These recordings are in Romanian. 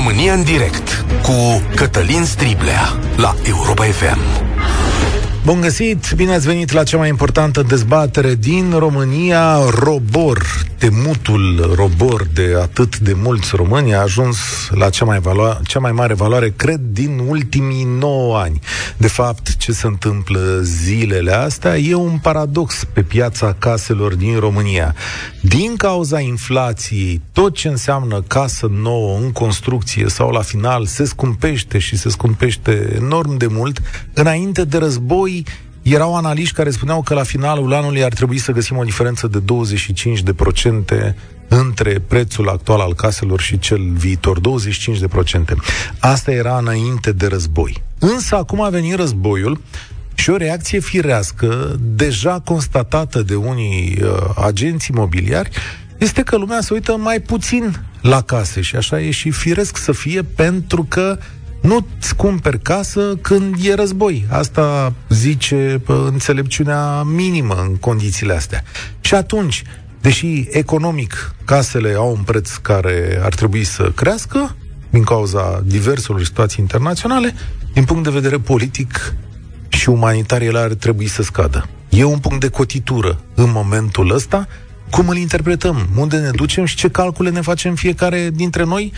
România în direct cu Cătălin Striblea la Europa FM. Bun găsit! Bine ați venit la cea mai importantă dezbatere din România. Robor, temutul robor de atât de mulți români a ajuns la cea mai, valo- cea mai mare valoare, cred, din ultimii 9 ani. De fapt, ce se întâmplă zilele astea e un paradox pe piața caselor din România. Din cauza inflației, tot ce înseamnă casă nouă în construcție sau la final se scumpește și se scumpește enorm de mult, înainte de război erau analiști care spuneau că la finalul anului ar trebui să găsim o diferență de 25% între prețul actual al caselor și cel viitor, 25%. Asta era înainte de război. Însă acum a venit războiul și o reacție firească, deja constatată de unii uh, agenți imobiliari, este că lumea se uită mai puțin la case și așa e și firesc să fie pentru că nu-ți cumperi casă când e război. Asta zice pă, înțelepciunea minimă în condițiile astea. Și atunci, deși economic casele au un preț care ar trebui să crească, din cauza diverselor situații internaționale, din punct de vedere politic și umanitar, ele ar trebui să scadă. E un punct de cotitură în momentul ăsta, cum îl interpretăm, unde ne ducem și ce calcule ne facem fiecare dintre noi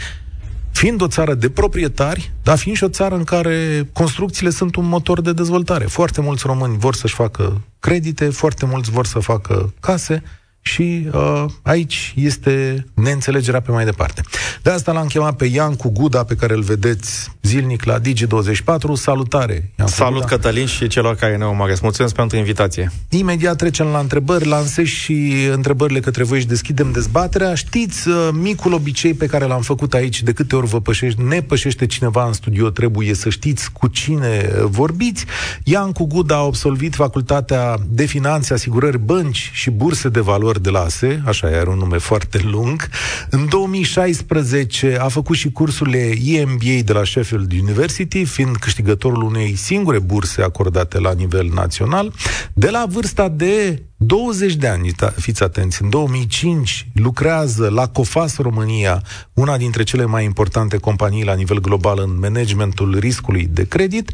fiind o țară de proprietari, dar fiind și o țară în care construcțiile sunt un motor de dezvoltare. Foarte mulți români vor să-și facă credite, foarte mulți vor să facă case, și uh, aici este neînțelegerea pe mai departe. De asta l-am chemat pe Iancu Guda, pe care îl vedeți zilnic la Digi24. Salutare! Iancu Salut, Guda. Cătălin, și celor care ne urmăresc. Mulțumesc pentru invitație. Imediat trecem la întrebări. Lansez și întrebările către voi și deschidem dezbaterea. Știți, uh, micul obicei pe care l-am făcut aici, de câte ori vă pășește, ne pășește cineva în studio, trebuie să știți cu cine vorbiți. Iancu Guda a absolvit Facultatea de Finanțe, Asigurări, Bănci și Burse de Valori valori de la ASE, așa era un nume foarte lung. În 2016 a făcut și cursurile EMBA de la Sheffield University, fiind câștigătorul unei singure burse acordate la nivel național. De la vârsta de 20 de ani, fiți atenți, în 2005 lucrează la COFAS România, una dintre cele mai importante companii la nivel global în managementul riscului de credit,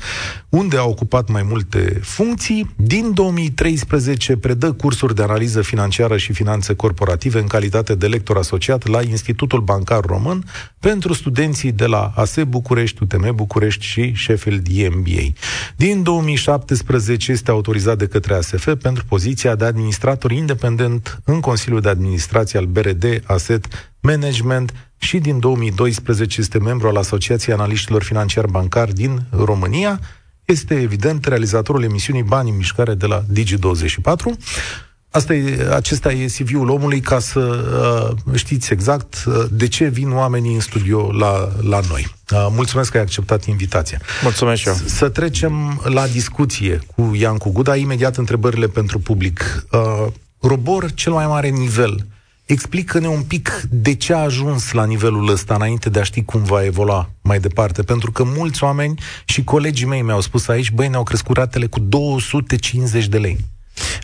unde a ocupat mai multe funcții. Din 2013 predă cursuri de analiză financiară și finanțe corporative în calitate de lector asociat la Institutul Bancar Român pentru studenții de la ASE București, UTM București și Sheffield MBA. Din 2017 este autorizat de către ASF pentru poziția de administrator independent în Consiliul de Administrație al BRD Asset Management și din 2012 este membru al Asociației Analiștilor Financiari Bancari din România. Este evident realizatorul emisiunii Banii Mișcare de la Digi24. Asta e, acesta e CV-ul omului ca să uh, știți exact uh, de ce vin oamenii în studio la, la noi. Uh, mulțumesc că ai acceptat invitația. Mulțumesc și eu. Să trecem la discuție cu Iancu Guda, imediat întrebările pentru public. Uh, Robor, cel mai mare nivel. Explică-ne un pic de ce a ajuns la nivelul ăsta înainte de a ști cum va evolua mai departe. Pentru că mulți oameni și colegii mei mi-au spus aici, băi, ne-au crescut ratele cu 250 de lei.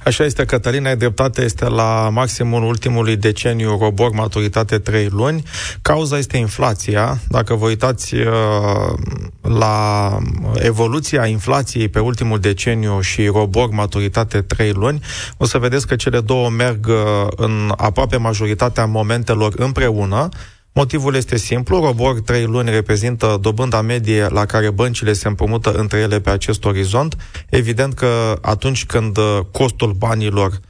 Așa este, Cătălina, ai dreptate, este la maximul ultimului deceniu robor, maturitate 3 luni. Cauza este inflația. Dacă vă uitați uh, la evoluția inflației pe ultimul deceniu și robor, maturitate 3 luni, o să vedeți că cele două merg uh, în aproape majoritatea momentelor împreună, Motivul este simplu, Robor 3 luni reprezintă dobânda medie la care băncile se împrumută între ele pe acest orizont. Evident că atunci când uh, costul banilor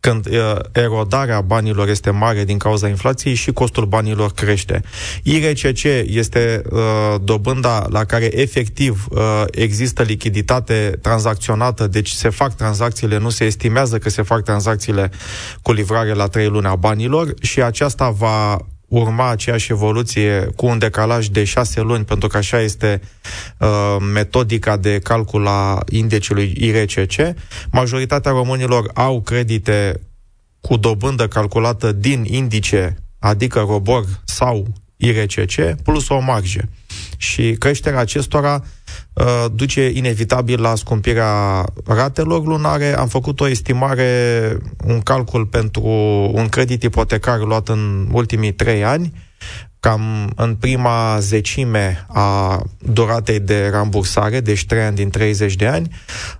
când uh, erodarea banilor este mare din cauza inflației și costul banilor crește. IRCC este uh, dobânda la care efectiv uh, există lichiditate tranzacționată, deci se fac tranzacțiile, nu se estimează că se fac tranzacțiile cu livrare la 3 luni a banilor și aceasta va urma aceeași evoluție cu un decalaj de șase luni, pentru că așa este uh, metodica de calcul a indicului IRCC. Majoritatea românilor au credite cu dobândă calculată din indice, adică robor sau IRCC, plus o marjă. Și creșterea acestora uh, duce inevitabil la scumpirea ratelor lunare. Am făcut o estimare, un calcul pentru un credit ipotecar luat în ultimii trei ani. cam în prima zecime a duratei de rambursare, deci 3 ani din 30 de ani.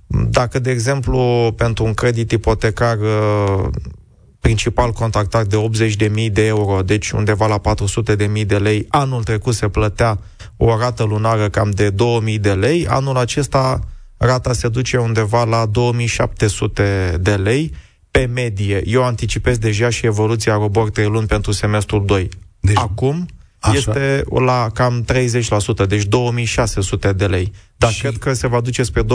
Dacă, de exemplu, pentru un credit ipotecar uh, principal contactat de 80.000 de euro, deci undeva la 400.000 de lei, anul trecut se plătea o rată lunară cam de 2.000 de lei, anul acesta rata se duce undeva la 2.700 de lei pe medie. Eu anticipez deja și evoluția Robor 3 luni pentru semestrul 2. Deci, Acum așa. este la cam 30%, deci 2600 de lei. Dar și... cred că se va duce spre 2700-2750.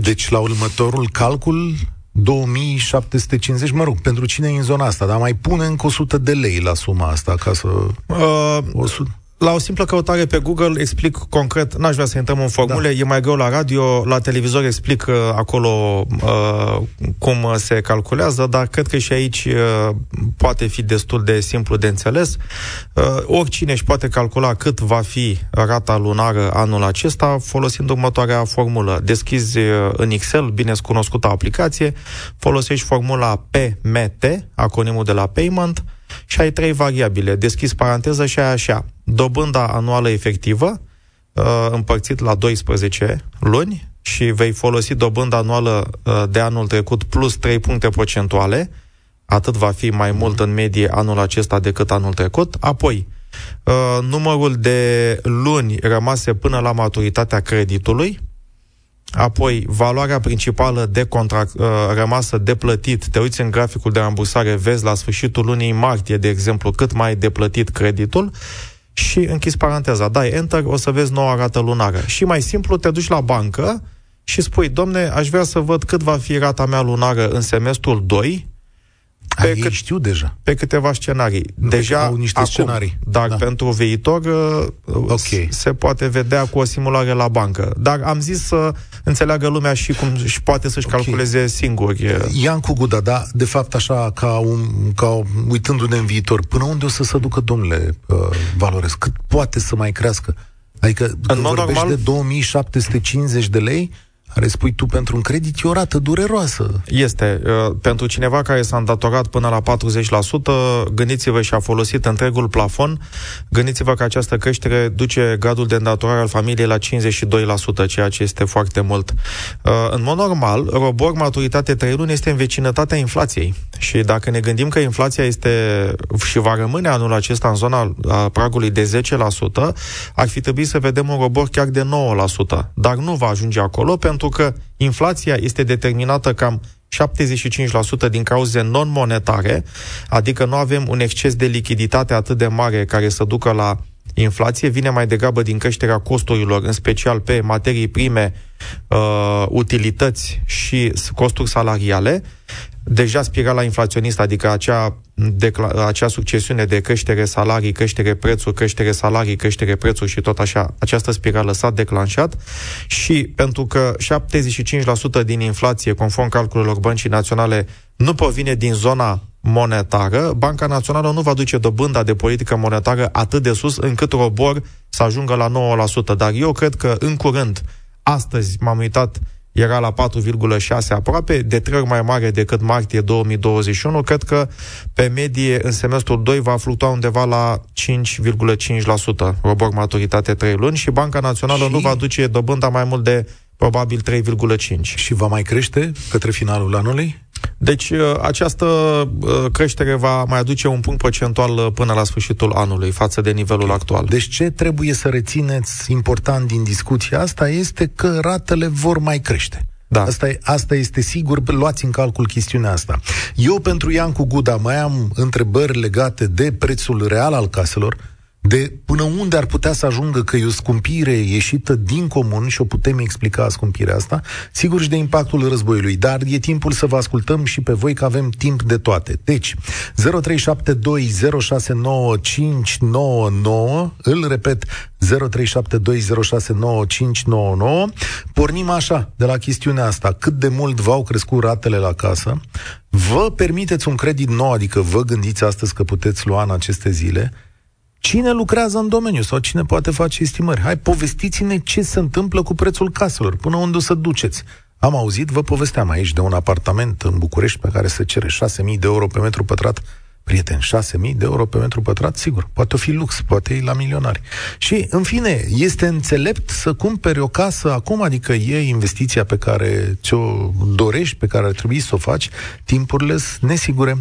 Deci la următorul calcul 2750, mă rog, pentru cine e în zona asta, dar mai pune încă 100 de lei la suma asta ca să... Uh, 100 la o simplă căutare pe Google explic concret, n-aș vrea să intrăm în formule, da. e mai greu la radio, la televizor explic uh, acolo uh, cum se calculează, dar cred că și aici uh, poate fi destul de simplu de înțeles. Uh, oricine își poate calcula cât va fi rata lunară anul acesta folosind următoarea formulă. Deschizi uh, în Excel, bine cunoscută aplicație, folosești formula PMT, acronimul de la Payment, și ai trei variabile, deschis paranteză și ai așa, dobânda anuală efectivă, uh, împărțit la 12 luni și vei folosi dobânda anuală uh, de anul trecut plus 3 puncte procentuale, atât va fi mai mult în medie anul acesta decât anul trecut, apoi uh, numărul de luni rămase până la maturitatea creditului, Apoi, valoarea principală de contract uh, rămasă de plătit, te uiți în graficul de rambursare, vezi la sfârșitul lunii martie, de exemplu, cât mai de plătit creditul și închis paranteza, dai Enter, o să vezi noua rată lunară. Și mai simplu, te duci la bancă și spui, domne, aș vrea să văd cât va fi rata mea lunară în semestrul 2, pe cât, știu deja. Pe câteva scenarii. Deja au niște acum, scenarii. Dar da. pentru viitor uh, okay. se poate vedea cu o simulare la bancă. Dar am zis să înțeleagă lumea și cum și poate să-și okay. calculeze singur. Ian cu Guda, da, de fapt așa, ca, un, ca uitându-ne în viitor, până unde o să se ducă, domnule, uh, Valores? Cât poate să mai crească? Adică, în când vorbești normal, de 2750 de lei, care spui tu pentru un credit e o rată dureroasă. Este. Uh, pentru cineva care s-a îndatorat până la 40%, gândiți-vă și a folosit întregul plafon, gândiți-vă că această creștere duce gradul de îndatorare al familiei la 52%, ceea ce este foarte mult. Uh, în mod normal, robor maturitate 3 luni este în vecinătatea inflației. Și dacă ne gândim că inflația este și va rămâne anul acesta în zona pragului de 10%, ar fi trebuit să vedem un robor chiar de 9%. Dar nu va ajunge acolo pentru pentru că inflația este determinată cam 75% din cauze non-monetare, adică nu avem un exces de lichiditate atât de mare care să ducă la inflație, vine mai degrabă din creșterea costurilor, în special pe materii prime, uh, utilități și costuri salariale deja spirala inflaționistă, adică acea, decla- acea succesiune de creștere salarii, creștere prețuri, creștere salarii, creștere prețuri și tot așa, această spirală s-a declanșat și pentru că 75% din inflație, conform calculelor băncii naționale, nu provine din zona monetară, Banca Națională nu va duce dobânda de politică monetară atât de sus încât robor să ajungă la 9%. Dar eu cred că în curând, astăzi m-am uitat era la 4,6 aproape, de trei ori mai mare decât martie 2021. Cred că pe medie în semestrul 2 va fluctua undeva la 5,5%, robor maturitate 3 luni și Banca Națională și... nu va duce dobânda mai mult de probabil 3,5. Și va mai crește către finalul anului? Deci uh, această uh, creștere va mai aduce un punct procentual uh, până la sfârșitul anului față de nivelul okay. actual. Deci ce trebuie să rețineți important din discuția asta este că ratele vor mai crește. Da. Asta, e, asta este sigur, luați în calcul chestiunea asta. Eu pentru Iancu Guda mai am întrebări legate de prețul real al caselor, de până unde ar putea să ajungă că e o scumpire ieșită din comun și o putem explica scumpirea asta, sigur și de impactul războiului, dar e timpul să vă ascultăm și pe voi că avem timp de toate. Deci, 0372069599, îl repet, 0372069599, pornim așa, de la chestiunea asta, cât de mult v-au crescut ratele la casă, vă permiteți un credit nou, adică vă gândiți astăzi că puteți lua în aceste zile, Cine lucrează în domeniu sau cine poate face estimări? Hai, povestiți-ne ce se întâmplă cu prețul caselor, până unde o să duceți. Am auzit, vă povesteam aici de un apartament în București pe care se cere 6.000 de euro pe metru pătrat prieten, 6.000 de euro pe metru pătrat, sigur, poate fi lux, poate e la milionari. Și, în fine, este înțelept să cumperi o casă acum, adică e investiția pe care ți-o dorești, pe care ar trebui să o faci, timpurile sunt nesigure. 0372069599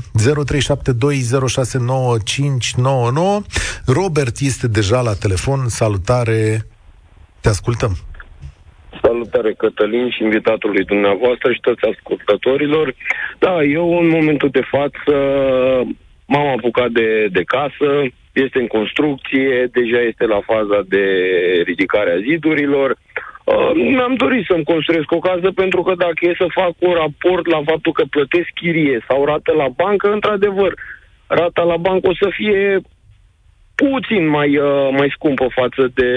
Robert este deja la telefon, salutare, te ascultăm. Salutare Cătălin și invitatului dumneavoastră și toți ascultătorilor. Da, eu în momentul de față m-am apucat de, de casă, este în construcție, deja este la faza de ridicare a zidurilor. Uh, mi-am dorit să-mi construiesc o casă pentru că dacă e să fac un raport la faptul că plătesc chirie sau rată la bancă, într-adevăr, rata la bancă o să fie puțin mai, uh, mai scumpă față de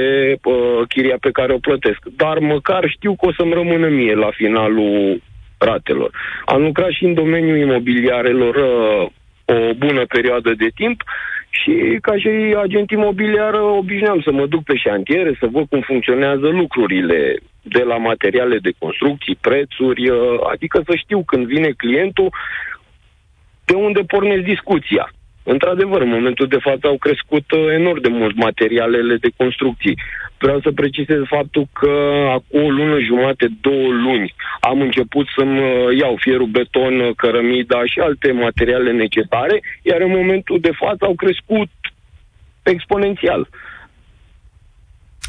uh, chiria pe care o plătesc. Dar măcar știu că o să-mi rămână mie la finalul ratelor. Am lucrat și în domeniul imobiliarelor uh, o bună perioadă de timp și ca și agent imobiliar obișnuiam să mă duc pe șantiere, să văd cum funcționează lucrurile de la materiale de construcții, prețuri, uh, adică să știu când vine clientul de unde pornesc discuția. Într-adevăr, în momentul de față au crescut uh, enorm de mult materialele de construcții. Vreau să precizez faptul că acum o lună jumate, două luni, am început să-mi uh, iau fierul, beton, cărămida și alte materiale necesare, iar în momentul de față au crescut exponențial.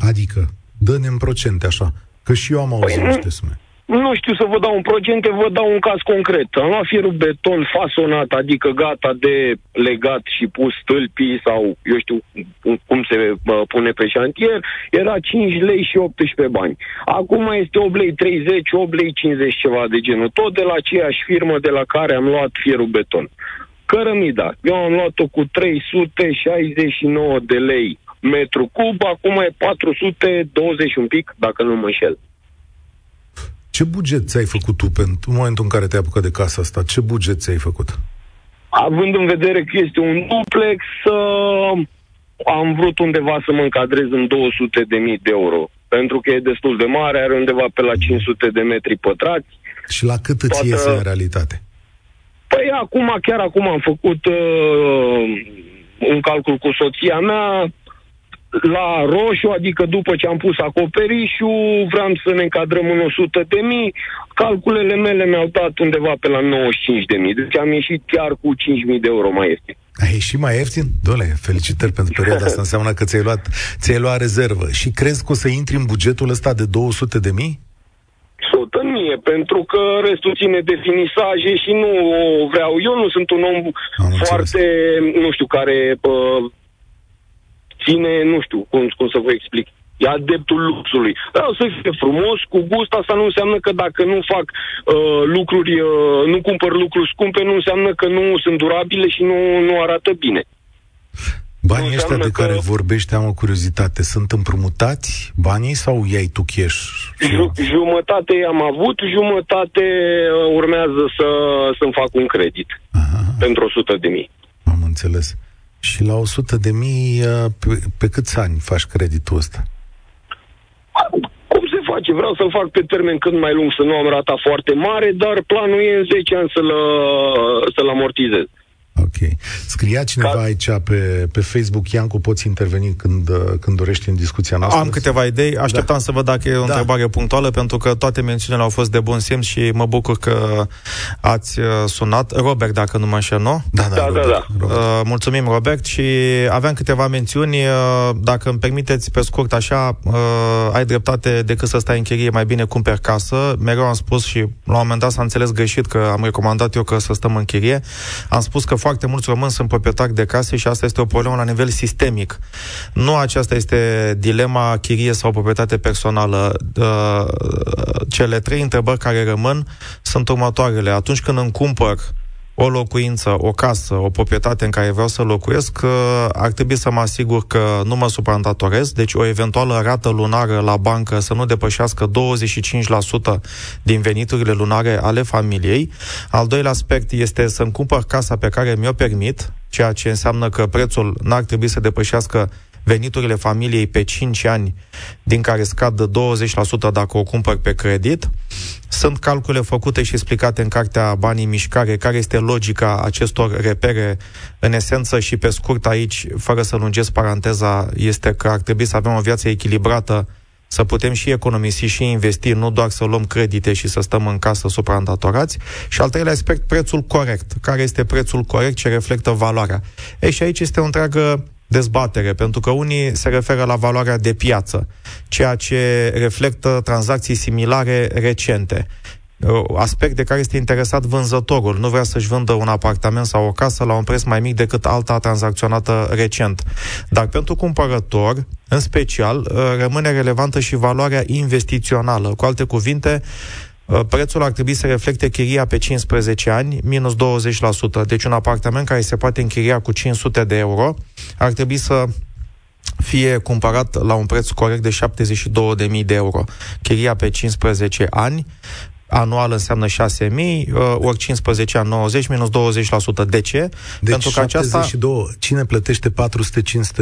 Adică, dă-ne în procente așa, că și eu am auzit păi, niște sume nu știu să vă dau un procente, vă dau un caz concret. Am luat fierul beton fasonat, adică gata de legat și pus stâlpii sau, eu știu cum se uh, pune pe șantier, era 5 lei și 18 bani. Acum este 8 lei 30, 8 lei 50 ceva de genul. Tot de la aceeași firmă de la care am luat fierul beton. Cărămida. Eu am luat-o cu 369 de lei metru cub, acum e 420 un pic, dacă nu mă înșel. Ce buget ți-ai făcut tu pentru momentul în care te-ai apucat de casa asta? Ce buget ți-ai făcut? Având în vedere că este un duplex, uh, am vrut undeva să mă încadrez în 200 de mii de euro. Pentru că e destul de mare, are undeva pe la 500 de metri pătrați. Și la cât îți Toată... iese în realitate? Păi acum, chiar acum am făcut uh, un calcul cu soția mea, la roșu, adică după ce am pus acoperișul, vreau să ne încadrăm în 100 de mii, calculele mele mi-au dat undeva pe la 95 de mii, deci am ieșit chiar cu 5 mii de euro mai ieftin. Ai ieșit mai ieftin? Dole, felicitări pentru perioada asta, înseamnă că ți-ai luat, ți-ai luat rezervă. Și crezi că o să intri în bugetul ăsta de 200 de mii? Sută mie, pentru că restul ține de finisaje și nu vreau. Eu nu sunt un om Am foarte, înțeles. nu știu, care uh, ține, nu știu cum, cum să vă explic, e adeptul luxului. Vreau să fie frumos, cu gust, asta nu înseamnă că dacă nu fac uh, lucruri, uh, nu cumpăr lucruri scumpe, nu înseamnă că nu sunt durabile și nu, nu arată bine. Banii ăștia de care că... vorbești, am o curiozitate, sunt împrumutați banii sau iai tu cash? Ju- jumătate am avut, jumătate uh, urmează să, să-mi fac un credit Aha. pentru 100 de mii. Am înțeles. Și la 100 de mii, uh, pe, pe câți ani faci creditul ăsta? Cum se face? Vreau să-l fac pe termen cât mai lung, să nu am rata foarte mare, dar planul e în 10 ani să-l, să-l amortizez. Ok. Scria cineva Ca... aici pe, pe Facebook, Iancu, poți interveni când, când dorești în discuția noastră? Am câteva idei, așteptam da. să văd dacă e o da. întrebare punctuală, pentru că toate mențiunile au fost de bun simț și mă bucur că ați uh, sunat. Robert, dacă nu mă înșel, nu? Da, da, da. Robert, da, da. Robert. Uh, mulțumim, Robert, și aveam câteva mențiuni. Uh, dacă îmi permiteți, pe scurt, așa, uh, ai dreptate decât să stai în chirie, mai bine cumperi casă. Mereu am spus și la un moment dat s-a înțeles greșit că am recomandat eu că să stăm în chirie. Am spus că foarte mulți români sunt proprietari de case și asta este o problemă la nivel sistemic. Nu aceasta este dilema chirie sau proprietate personală. Cele trei întrebări care rămân sunt următoarele. Atunci când îmi cumpăr o locuință, o casă, o proprietate în care vreau să locuiesc, ar trebui să mă asigur că nu mă supraîndatorez, deci o eventuală rată lunară la bancă să nu depășească 25% din veniturile lunare ale familiei. Al doilea aspect este să-mi cumpăr casa pe care mi-o permit, ceea ce înseamnă că prețul n-ar trebui să depășească veniturile familiei pe 5 ani, din care scad 20% dacă o cumpăr pe credit. Sunt calcule făcute și explicate în cartea Banii Mișcare, care este logica acestor repere. În esență și pe scurt aici, fără să lungesc paranteza, este că ar trebui să avem o viață echilibrată să putem și economisi și investi, nu doar să luăm credite și să stăm în casă supraîndatorați. Și al treilea aspect, prețul corect. Care este prețul corect ce reflectă valoarea? Ei, și aici este o întreagă dezbatere, pentru că unii se referă la valoarea de piață, ceea ce reflectă tranzacții similare recente aspect de care este interesat vânzătorul. Nu vrea să-și vândă un apartament sau o casă la un preț mai mic decât alta tranzacționată recent. Dar pentru cumpărător, în special, uh, rămâne relevantă și valoarea investițională. Cu alte cuvinte, uh, prețul ar trebui să reflecte chiria pe 15 ani, minus 20%. Deci un apartament care se poate închiria cu 500 de euro ar trebui să fie cumpărat la un preț corect de 72.000 de euro. Chiria pe 15 ani, anual înseamnă 6.000, uh, ori 15 ani 90 minus 20%. De ce? Deci Pentru că 72, aceasta... cine plătește 400-500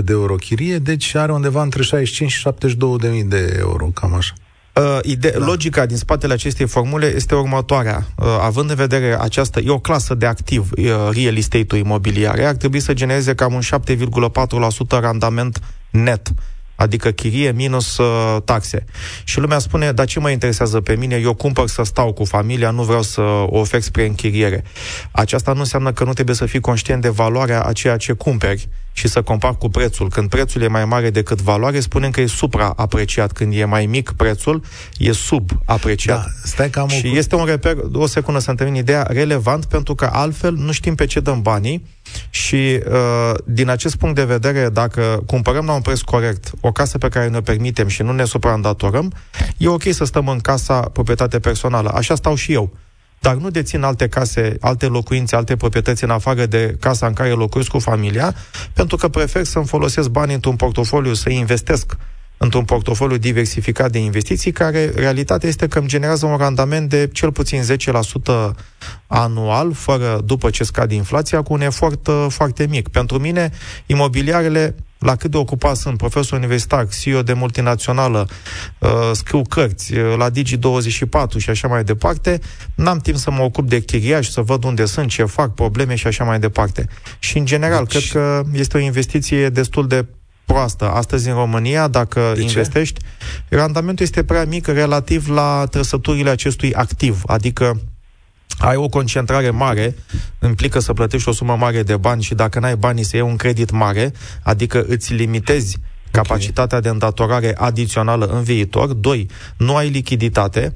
de euro chirie, deci are undeva între 65 și 72 de mii de euro, cam așa. Uh, ide- da. Logica din spatele acestei formule este următoarea. Uh, având în vedere această, e o clasă de activ, uh, real estate-ul imobiliare, ar trebui să genereze cam un 7,4% randament net adică chirie minus uh, taxe. Și lumea spune, dar ce mă interesează pe mine? Eu cumpăr să stau cu familia, nu vreau să o ofer spre închiriere. Aceasta nu înseamnă că nu trebuie să fii conștient de valoarea a ceea ce cumperi și să compar cu prețul. Când prețul e mai mare decât valoare, spunem că e supraapreciat. Când e mai mic prețul, e subapreciat. Da, stai că am și o... este un reper, o secundă să termin ideea, relevant, pentru că altfel nu știm pe ce dăm banii și uh, din acest punct de vedere, dacă cumpărăm la un preț corect o casă pe care ne permitem și nu ne supraîndatorăm, e ok să stăm în casa proprietate personală. Așa stau și eu dar nu dețin alte case, alte locuințe, alte proprietăți în afară de casa în care locuiesc cu familia, pentru că prefer să-mi folosesc banii într-un portofoliu, să investesc într-un portofoliu diversificat de investiții, care realitatea este că îmi generează un randament de cel puțin 10% anual, fără după ce scade inflația, cu un efort uh, foarte mic. Pentru mine, imobiliarele la cât de ocupat sunt, profesor universitar, CEO de multinațională, uh, scriu cărți uh, la Digi24 și așa mai departe, n-am timp să mă ocup de chiriași, să văd unde sunt, ce fac, probleme și așa mai departe. Și, în general, deci... cred că este o investiție destul de proastă. Astăzi, în România, dacă de investești, ce? randamentul este prea mic relativ la trăsăturile acestui activ, adică ai o concentrare mare, implică să plătești o sumă mare de bani și dacă n-ai banii să iei un credit mare, adică îți limitezi capacitatea okay. de îndatorare adițională în viitor. Doi, nu ai lichiditate,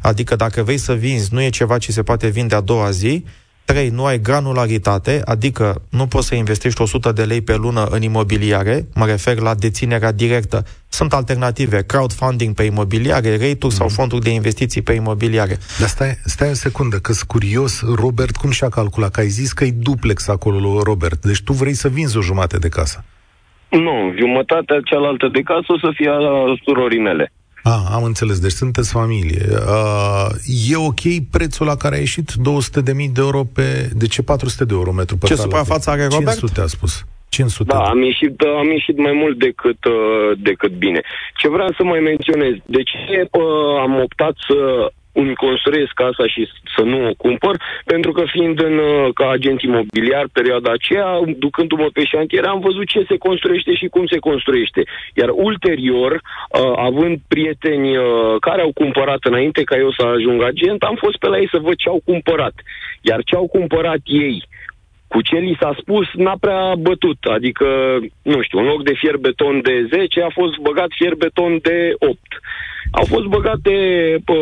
adică dacă vei să vinzi, nu e ceva ce se poate vinde a doua zi. 3. Nu ai granularitate, adică nu poți să investești 100 de lei pe lună în imobiliare, mă refer la deținerea directă. Sunt alternative, crowdfunding pe imobiliare, rate-uri mm. sau mhm. fonduri de investiții pe imobiliare. Dar stai, stai o secundă, că sunt curios, Robert, cum și-a calculat? Că ai zis că e duplex acolo, Robert. Deci tu vrei să vinzi o jumătate de casă. Nu, jumătatea cealaltă de casă o să fie a surorii mele. Ah, am înțeles. Deci sunteți familie. Uh, e ok prețul la care a ieșit 200.000 de euro pe... De ce 400 de euro metru pătrat? Ce suprafață are Robert? 500 a spus. 500. Da, am ieșit, am ieșit mai mult decât, uh, decât bine. Ce vreau să mai menționez, de ce uh, am optat să îmi construiesc casa și să nu o cumpăr, pentru că fiind în, uh, ca agent imobiliar perioada aceea, ducându-mă pe șantier, am văzut ce se construiește și cum se construiește. Iar ulterior, uh, având prieteni uh, care au cumpărat înainte ca eu să ajung agent, am fost pe la ei să văd ce au cumpărat. Iar ce au cumpărat ei, cu ce li s-a spus, n-a prea bătut. Adică, nu știu, în loc de fier beton de 10, a fost băgat fier beton de 8 au fost băgate pă,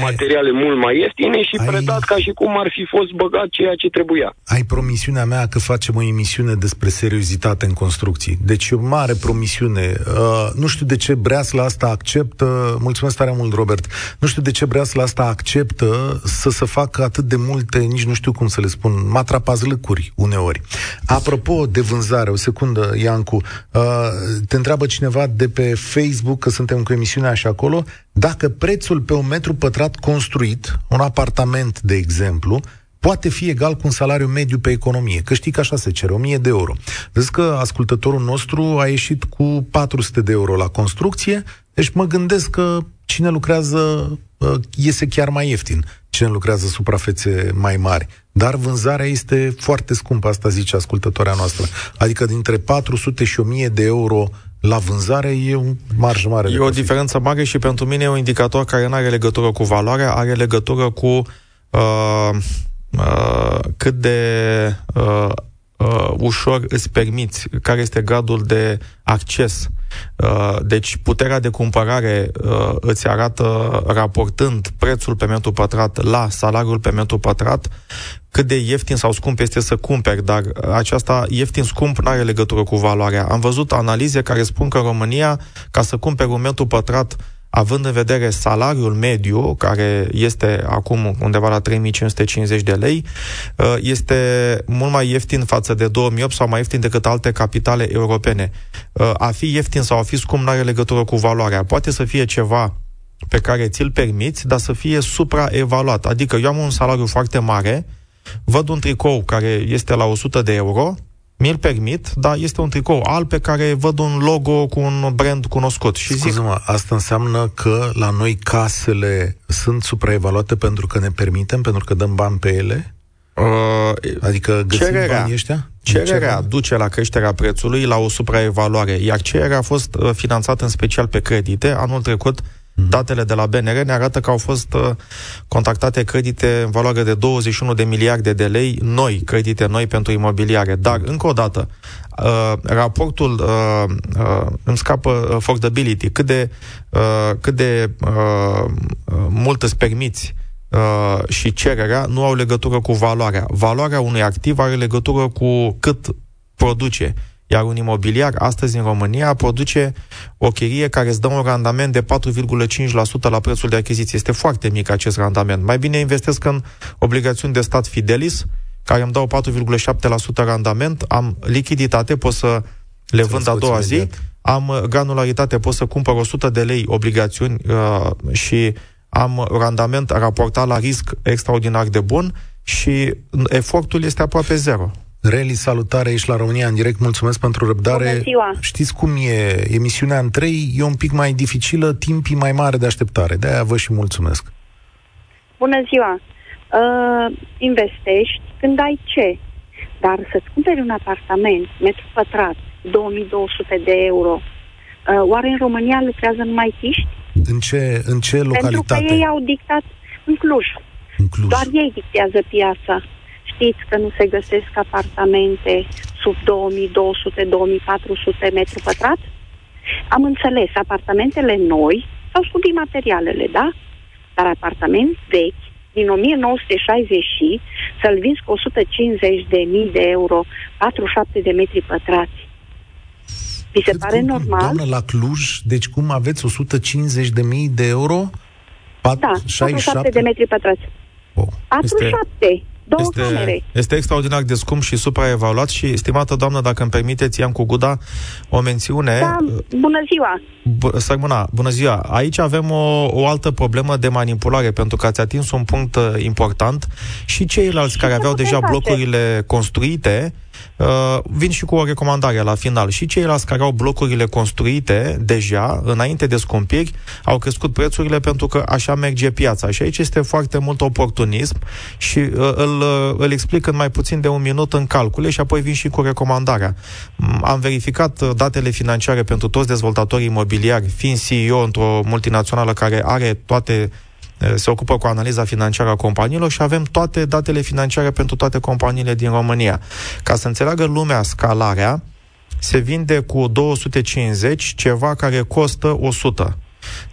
materiale mult mai ieftine și ai... predat ca și cum ar fi fost băgat ceea ce trebuia. Ai promisiunea mea că facem o emisiune despre seriozitate în construcții. Deci e o mare promisiune. Uh, nu știu de ce Breasla asta acceptă, mulțumesc tare mult, Robert, nu știu de ce Breasla asta acceptă să se facă atât de multe, nici nu știu cum să le spun, matrapazlăcuri uneori. Apropo de vânzare, o secundă, Iancu, uh, te întreabă cineva de pe Facebook, că suntem cu emisiunea și acolo, acolo, dacă prețul pe un metru pătrat construit, un apartament, de exemplu, poate fi egal cu un salariu mediu pe economie, că știi că așa se cere, 1000 de euro. Vezi că ascultătorul nostru a ieșit cu 400 de euro la construcție, deci mă gândesc că cine lucrează iese chiar mai ieftin, cine lucrează suprafețe mai mari. Dar vânzarea este foarte scumpă, asta zice ascultătoarea noastră. Adică dintre 400 și 1000 de euro la vânzare e un marj mare. E o diferență mare și pentru mine e un indicator care nu are legătură cu valoarea, are legătură cu uh, uh, cât de uh, uh, ușor îți permiți, care este gradul de acces. Uh, deci puterea de cumpărare uh, îți arată raportând prețul pe metru pătrat la salariul pe metru pătrat cât de ieftin sau scump este să cumperi, dar aceasta ieftin-scump nu are legătură cu valoarea. Am văzut analize care spun că în România, ca să cumperi un metru pătrat având în vedere salariul mediu, care este acum undeva la 3550 de lei, uh, este mult mai ieftin față de 2008 sau mai ieftin decât alte capitale europene. Uh, a fi ieftin sau a fi scump nu are legătură cu valoarea. Poate să fie ceva pe care ți-l permiți, dar să fie supraevaluat. Adică eu am un salariu foarte mare, văd un tricou care este la 100 de euro, mi-l permit, dar este un tricou alb pe care văd un logo cu un brand cunoscut. Și Scuze-mă, zic... asta înseamnă că la noi casele sunt supraevaluate pentru că ne permitem, pentru că dăm bani pe ele? Uh, adică găsim cererea, banii ăștia? Cererea duce la creșterea prețului, la o supraevaluare, iar cererea a fost uh, finanțată în special pe credite. Anul trecut, uh, Mhm. Datele de la BNR ne arată că au fost uh, contactate credite în valoare de 21 de miliarde de lei, noi, credite noi pentru imobiliare. Dar, încă o dată, uh, raportul uh, uh, îmi scapă uh, affordability, cât de, uh, cât de uh, uh, mult îți permiți uh, și cererea nu au legătură cu valoarea. Valoarea unui activ are legătură cu cât produce. Iar un imobiliar, astăzi în România, produce o chirie care îți dă un randament de 4,5% la prețul de achiziție. Este foarte mic acest randament. Mai bine investesc în obligațiuni de stat Fidelis, care îmi dau 4,7% randament, am lichiditate, pot să le vând a doua zi, am uh, granularitate, pot să cumpăr 100 de lei obligațiuni uh, și am randament raportat la risc extraordinar de bun și efortul este aproape zero. Reli, salutare, ești la România în direct, mulțumesc pentru răbdare. Bună ziua. Știți cum e, emisiunea în trei e un pic mai dificilă, timpii mai mare de așteptare, de-aia vă și mulțumesc. Bună ziua. Uh, investești când ai ce, dar să-ți cumperi un apartament, metru pătrat, 2200 de euro, uh, oare în România lucrează numai tiști? În ce, în ce localitate? Pentru că ei au dictat în Cluj. În Cluj. Doar ei dictează piața știți că nu se găsesc apartamente sub 2200-2400 metri pătrat? Am înțeles, apartamentele noi s-au scumpit materialele, da? Dar apartament vechi, din 1960 și să-l vinzi cu 150 de mii de euro, 47 de metri pătrați. Vi se Cât pare cum, normal? Doamnă, la Cluj, deci cum aveți 150 de mii de euro? Pat, da, 47 de metri pătrați. Oh. 47. Este... Două este, camere. Este extraordinar de scump și supraevaluat și, stimată doamnă, dacă îmi permiteți, ți-am cu Guda o mențiune. Da, bună ziua! B- Sărmâna, bună ziua! Aici avem o, o altă problemă de manipulare, pentru că ați atins un punct uh, important și ceilalți și care aveau deja face? blocurile construite, Uh, vin și cu o recomandare la final. Și ceilalți care au blocurile construite deja, înainte de scumpiri, au crescut prețurile pentru că așa merge piața. Și aici este foarte mult oportunism și uh, îl, uh, îl explic în mai puțin de un minut în calcule și apoi vin și cu recomandarea. Mm, am verificat uh, datele financiare pentru toți dezvoltatorii imobiliari, fiind CEO într-o multinațională care are toate Eh, se ocupă cu analiza financiară a companiilor și avem toate datele financiare pentru toate companiile din România. Ca să înțeleagă lumea scalarea, se vinde cu 250 ceva care costă 100.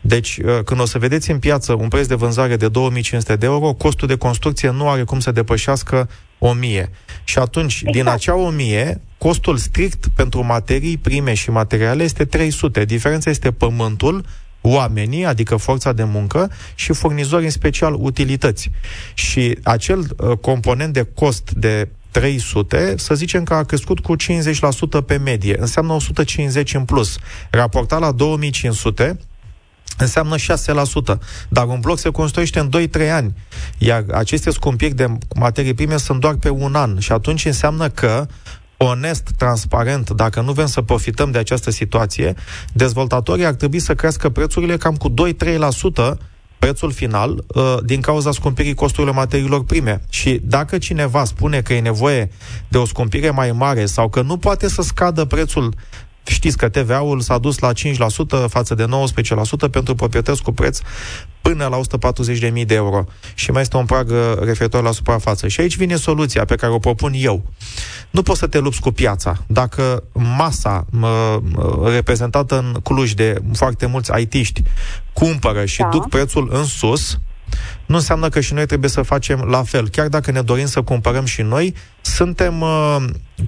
Deci, eh, când o să vedeți în piață un preț de vânzare de 2500 de euro, costul de construcție nu are cum să depășească 1000. Și atunci, exact. din acea 1000, costul strict pentru materii prime și materiale este 300. Diferența este pământul oamenii, adică forța de muncă, și furnizori, în special utilități. Și acel uh, component de cost de 300, să zicem că a crescut cu 50% pe medie, înseamnă 150 în plus. Raportat la 2500, înseamnă 6%, dar un bloc se construiește în 2-3 ani, iar aceste scumpiri de materii prime sunt doar pe un an și atunci înseamnă că onest, transparent, dacă nu vrem să profităm de această situație, dezvoltatorii ar trebui să crească prețurile cam cu 2-3% prețul final uh, din cauza scumpirii costurilor materiilor prime. Și dacă cineva spune că e nevoie de o scumpire mai mare sau că nu poate să scadă prețul Știți că TVA-ul s-a dus la 5% față de 19% pentru proprietăți cu preț până la 140.000 de euro. Și mai este un prag uh, referitor la suprafață. Și aici vine soluția pe care o propun eu. Nu poți să te lupți cu piața. Dacă masa mă, reprezentată în Cluj de foarte mulți aitiști cumpără și da. duc prețul în sus, nu înseamnă că și noi trebuie să facem la fel. Chiar dacă ne dorim să cumpărăm și noi, suntem uh,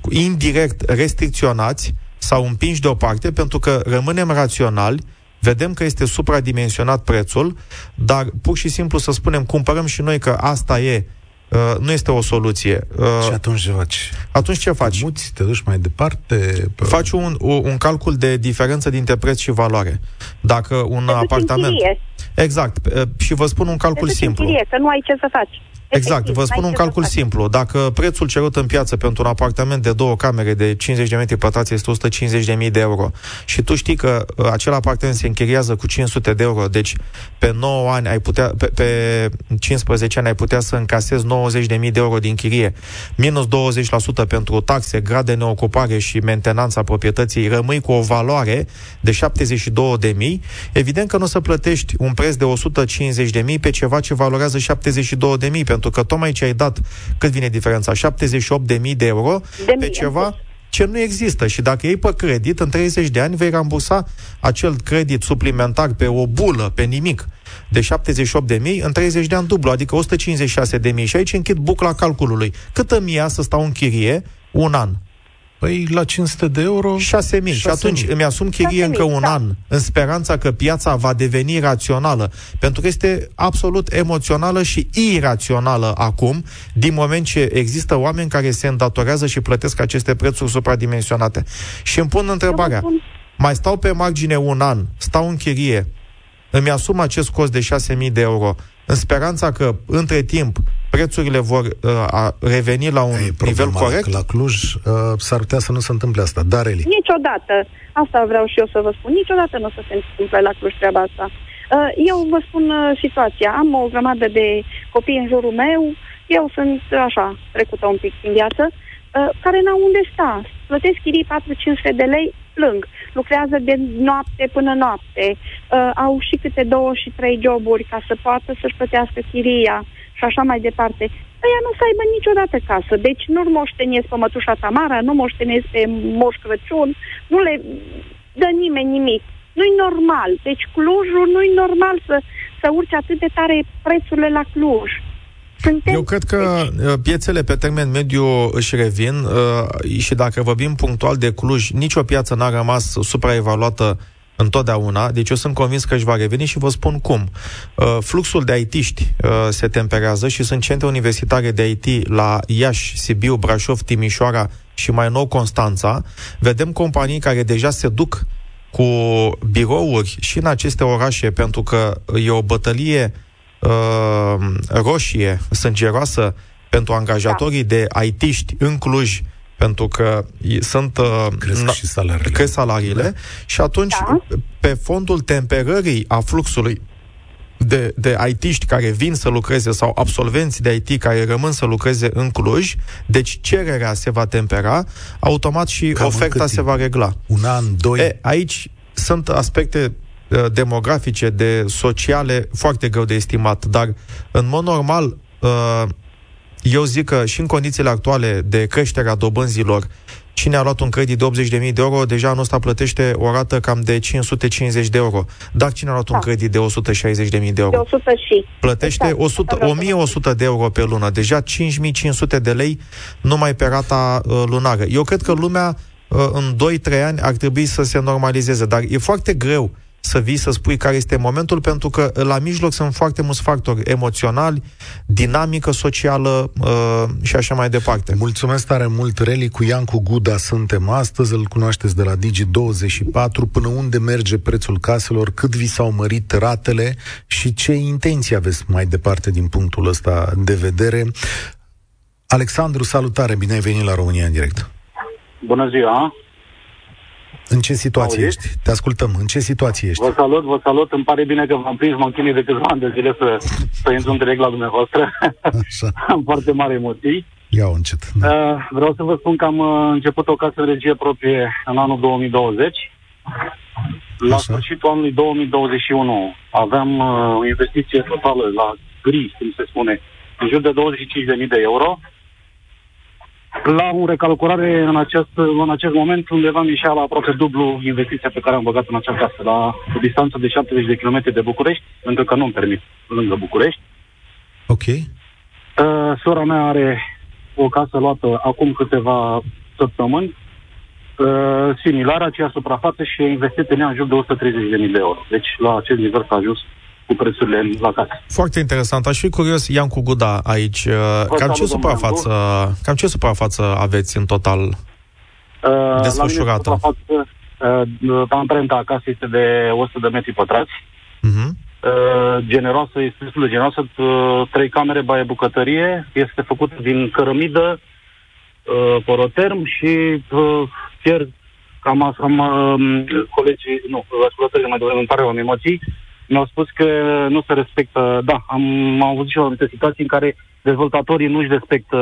indirect restricționați sau împinși deoparte pentru că rămânem raționali, vedem că este supradimensionat prețul, dar pur și simplu să spunem, cumpărăm și noi că asta e, Uh, nu este o soluție. Uh, și atunci ce faci? Atunci ce faci? Muți, te duci mai departe? Pe... Faci un, un calcul de diferență dintre preț și valoare. Dacă un te apartament... Exact. Uh, și vă spun un calcul simplu. Chirie, că nu ai ce să faci. Exact, vă spun un calcul simplu. Dacă prețul cerut în piață pentru un apartament de două camere de 50 de metri pătrați este 150.000 de euro și tu știi că uh, acel apartament se închiriază cu 500 de euro, deci pe 9 ani ai putea, pe, pe 15 ani ai putea să încasezi 90.000 de euro din chirie, minus 20% pentru taxe, grad de neocupare și mentenanța proprietății, rămâi cu o valoare de 72.000, evident că nu o să plătești un preț de 150.000 pe ceva ce valorează 72.000, pentru că tocmai ce ai dat, cât vine diferența? 78.000 de euro de pe ceva ce nu există și dacă iei pe credit, în 30 de ani vei rambursa acel credit suplimentar pe o bulă, pe nimic, de 78 de mii, în 30 de ani dublu, adică 156 de mii. Și aici închid bucla calculului. Cât îmi ia să stau în chirie un an? Păi la 500 de euro... 6 mii. Și atunci îmi asum chirie încă un da. an, în speranța că piața va deveni rațională. Pentru că este absolut emoțională și irațională acum, din moment ce există oameni care se îndatorează și plătesc aceste prețuri supradimensionate. Și îmi pun întrebarea, mai stau pe margine un an, stau în chirie, îmi asum acest cost de 6.000 de euro, în speranța că, între timp, prețurile vor uh, a reveni la un e nivel corect? La Cluj uh, s-ar putea să nu se întâmple asta. Dar, Eli? Niciodată. Asta vreau și eu să vă spun. Niciodată nu o să se întâmple la Cluj treaba asta. Uh, eu vă spun uh, situația. Am o grămadă de copii în jurul meu. Eu sunt așa, trecută un pic în viață. Uh, care n-au unde sta. Plătesc chirii 4-500 de lei, plâng. Lucrează de noapte până noapte. Uh, au și câte două și trei joburi ca să poată să-și plătească chiria și așa mai departe, ăia nu o să aibă niciodată casă. Deci nu-l moștenesc pe mătușa Tamara, nu moștenesc pe Moș Crăciun, nu le dă nimeni nimic. Nu-i normal. Deci Clujul nu-i normal să, să urce atât de tare prețurile la Cluj. Suntem... Eu cred că deci... piețele pe termen mediu își revin uh, și dacă vorbim punctual de Cluj, nicio piață n-a rămas supraevaluată întotdeauna, deci eu sunt convins că își va reveni și vă spun cum. Uh, fluxul de IT-ști uh, se temperează și sunt centre universitare de IT la Iași, Sibiu, Brașov, Timișoara și mai nou Constanța. Vedem companii care deja se duc cu birouri și în aceste orașe pentru că e o bătălie uh, roșie, sângeroasă pentru angajatorii da. de IT-ști în Cluj, pentru că sunt uh, cresc și salariile, cresc salariile da. și atunci da. pe fondul temperării a fluxului de, de IT-ști care vin să lucreze sau absolvenți de IT care rămân să lucreze în Cluj, deci cererea se va tempera, automat și Cam oferta se va regla. Un an, doi? E, aici sunt aspecte uh, demografice, de sociale, foarte greu de estimat, dar în mod normal uh, eu zic că și în condițiile actuale de creșterea dobânzilor, cine a luat un credit de 80.000 de euro, deja anul ăsta plătește o rată cam de 550 de euro. Dar cine a luat da. un credit de 160.000 de euro? De 100 și. Plătește exact. 100, 1100 de euro pe lună. Deja 5500 de lei numai pe rata uh, lunară. Eu cred că lumea uh, în 2-3 ani ar trebui să se normalizeze, dar e foarte greu să să vii să spui care este momentul, pentru că la mijloc sunt foarte mulți factori emoționali, dinamică socială uh, și așa mai departe. Mulțumesc tare mult, Reli, cu Iancu Guda suntem astăzi, îl cunoașteți de la Digi24, până unde merge prețul caselor, cât vi s-au mărit ratele și ce intenții aveți mai departe din punctul ăsta de vedere. Alexandru, salutare, bine ai venit la România în direct. Bună ziua! În ce situație Auziți? ești? Te ascultăm. În ce situație ești? Vă salut, vă salut. Îmi pare bine că v-am prins, mă închinui de câțiva ani de zile să, să intru în direct la dumneavoastră. Așa. am foarte mari emoții. Ia încet. Da. Uh, vreau să vă spun că am uh, început o casă de regie proprie în anul 2020. La Așa. sfârșitul anului 2021 aveam uh, o investiție totală la gri, cum se spune, în jur de 25.000 de euro la o recalculare în acest, în acest moment undeva mi la aproape dublu investiția pe care am băgat în acea casă, la o distanță de 70 de km de București, pentru că nu-mi permit lângă București. Ok. Uh, sora mea are o casă luată acum câteva săptămâni, uh, similară, aceea suprafață și e investit în ea în jur de 130.000 de euro. Deci la acest nivel s-a ajuns cu prețurile la casă. Foarte interesant. Aș fi curios, Ian cu Guda aici. Uh, cam ce, suprafață, cam ce suprafață aveți în total uh, desfășurată? La mine uh, amprenta acasă este de 100 de metri pătrați. Uh-huh. Uh, generoasă, este destul de generoasă. Uh, trei camere, baie, bucătărie. Este făcută din cărămidă, uh, poroterm și uh, fier cam, am uh, colegii, nu, ascultătorii mai devreme, îmi pare o emoții, mi-au spus că nu se respectă, da, am, am văzut și o anumită situații în care dezvoltatorii nu-și respectă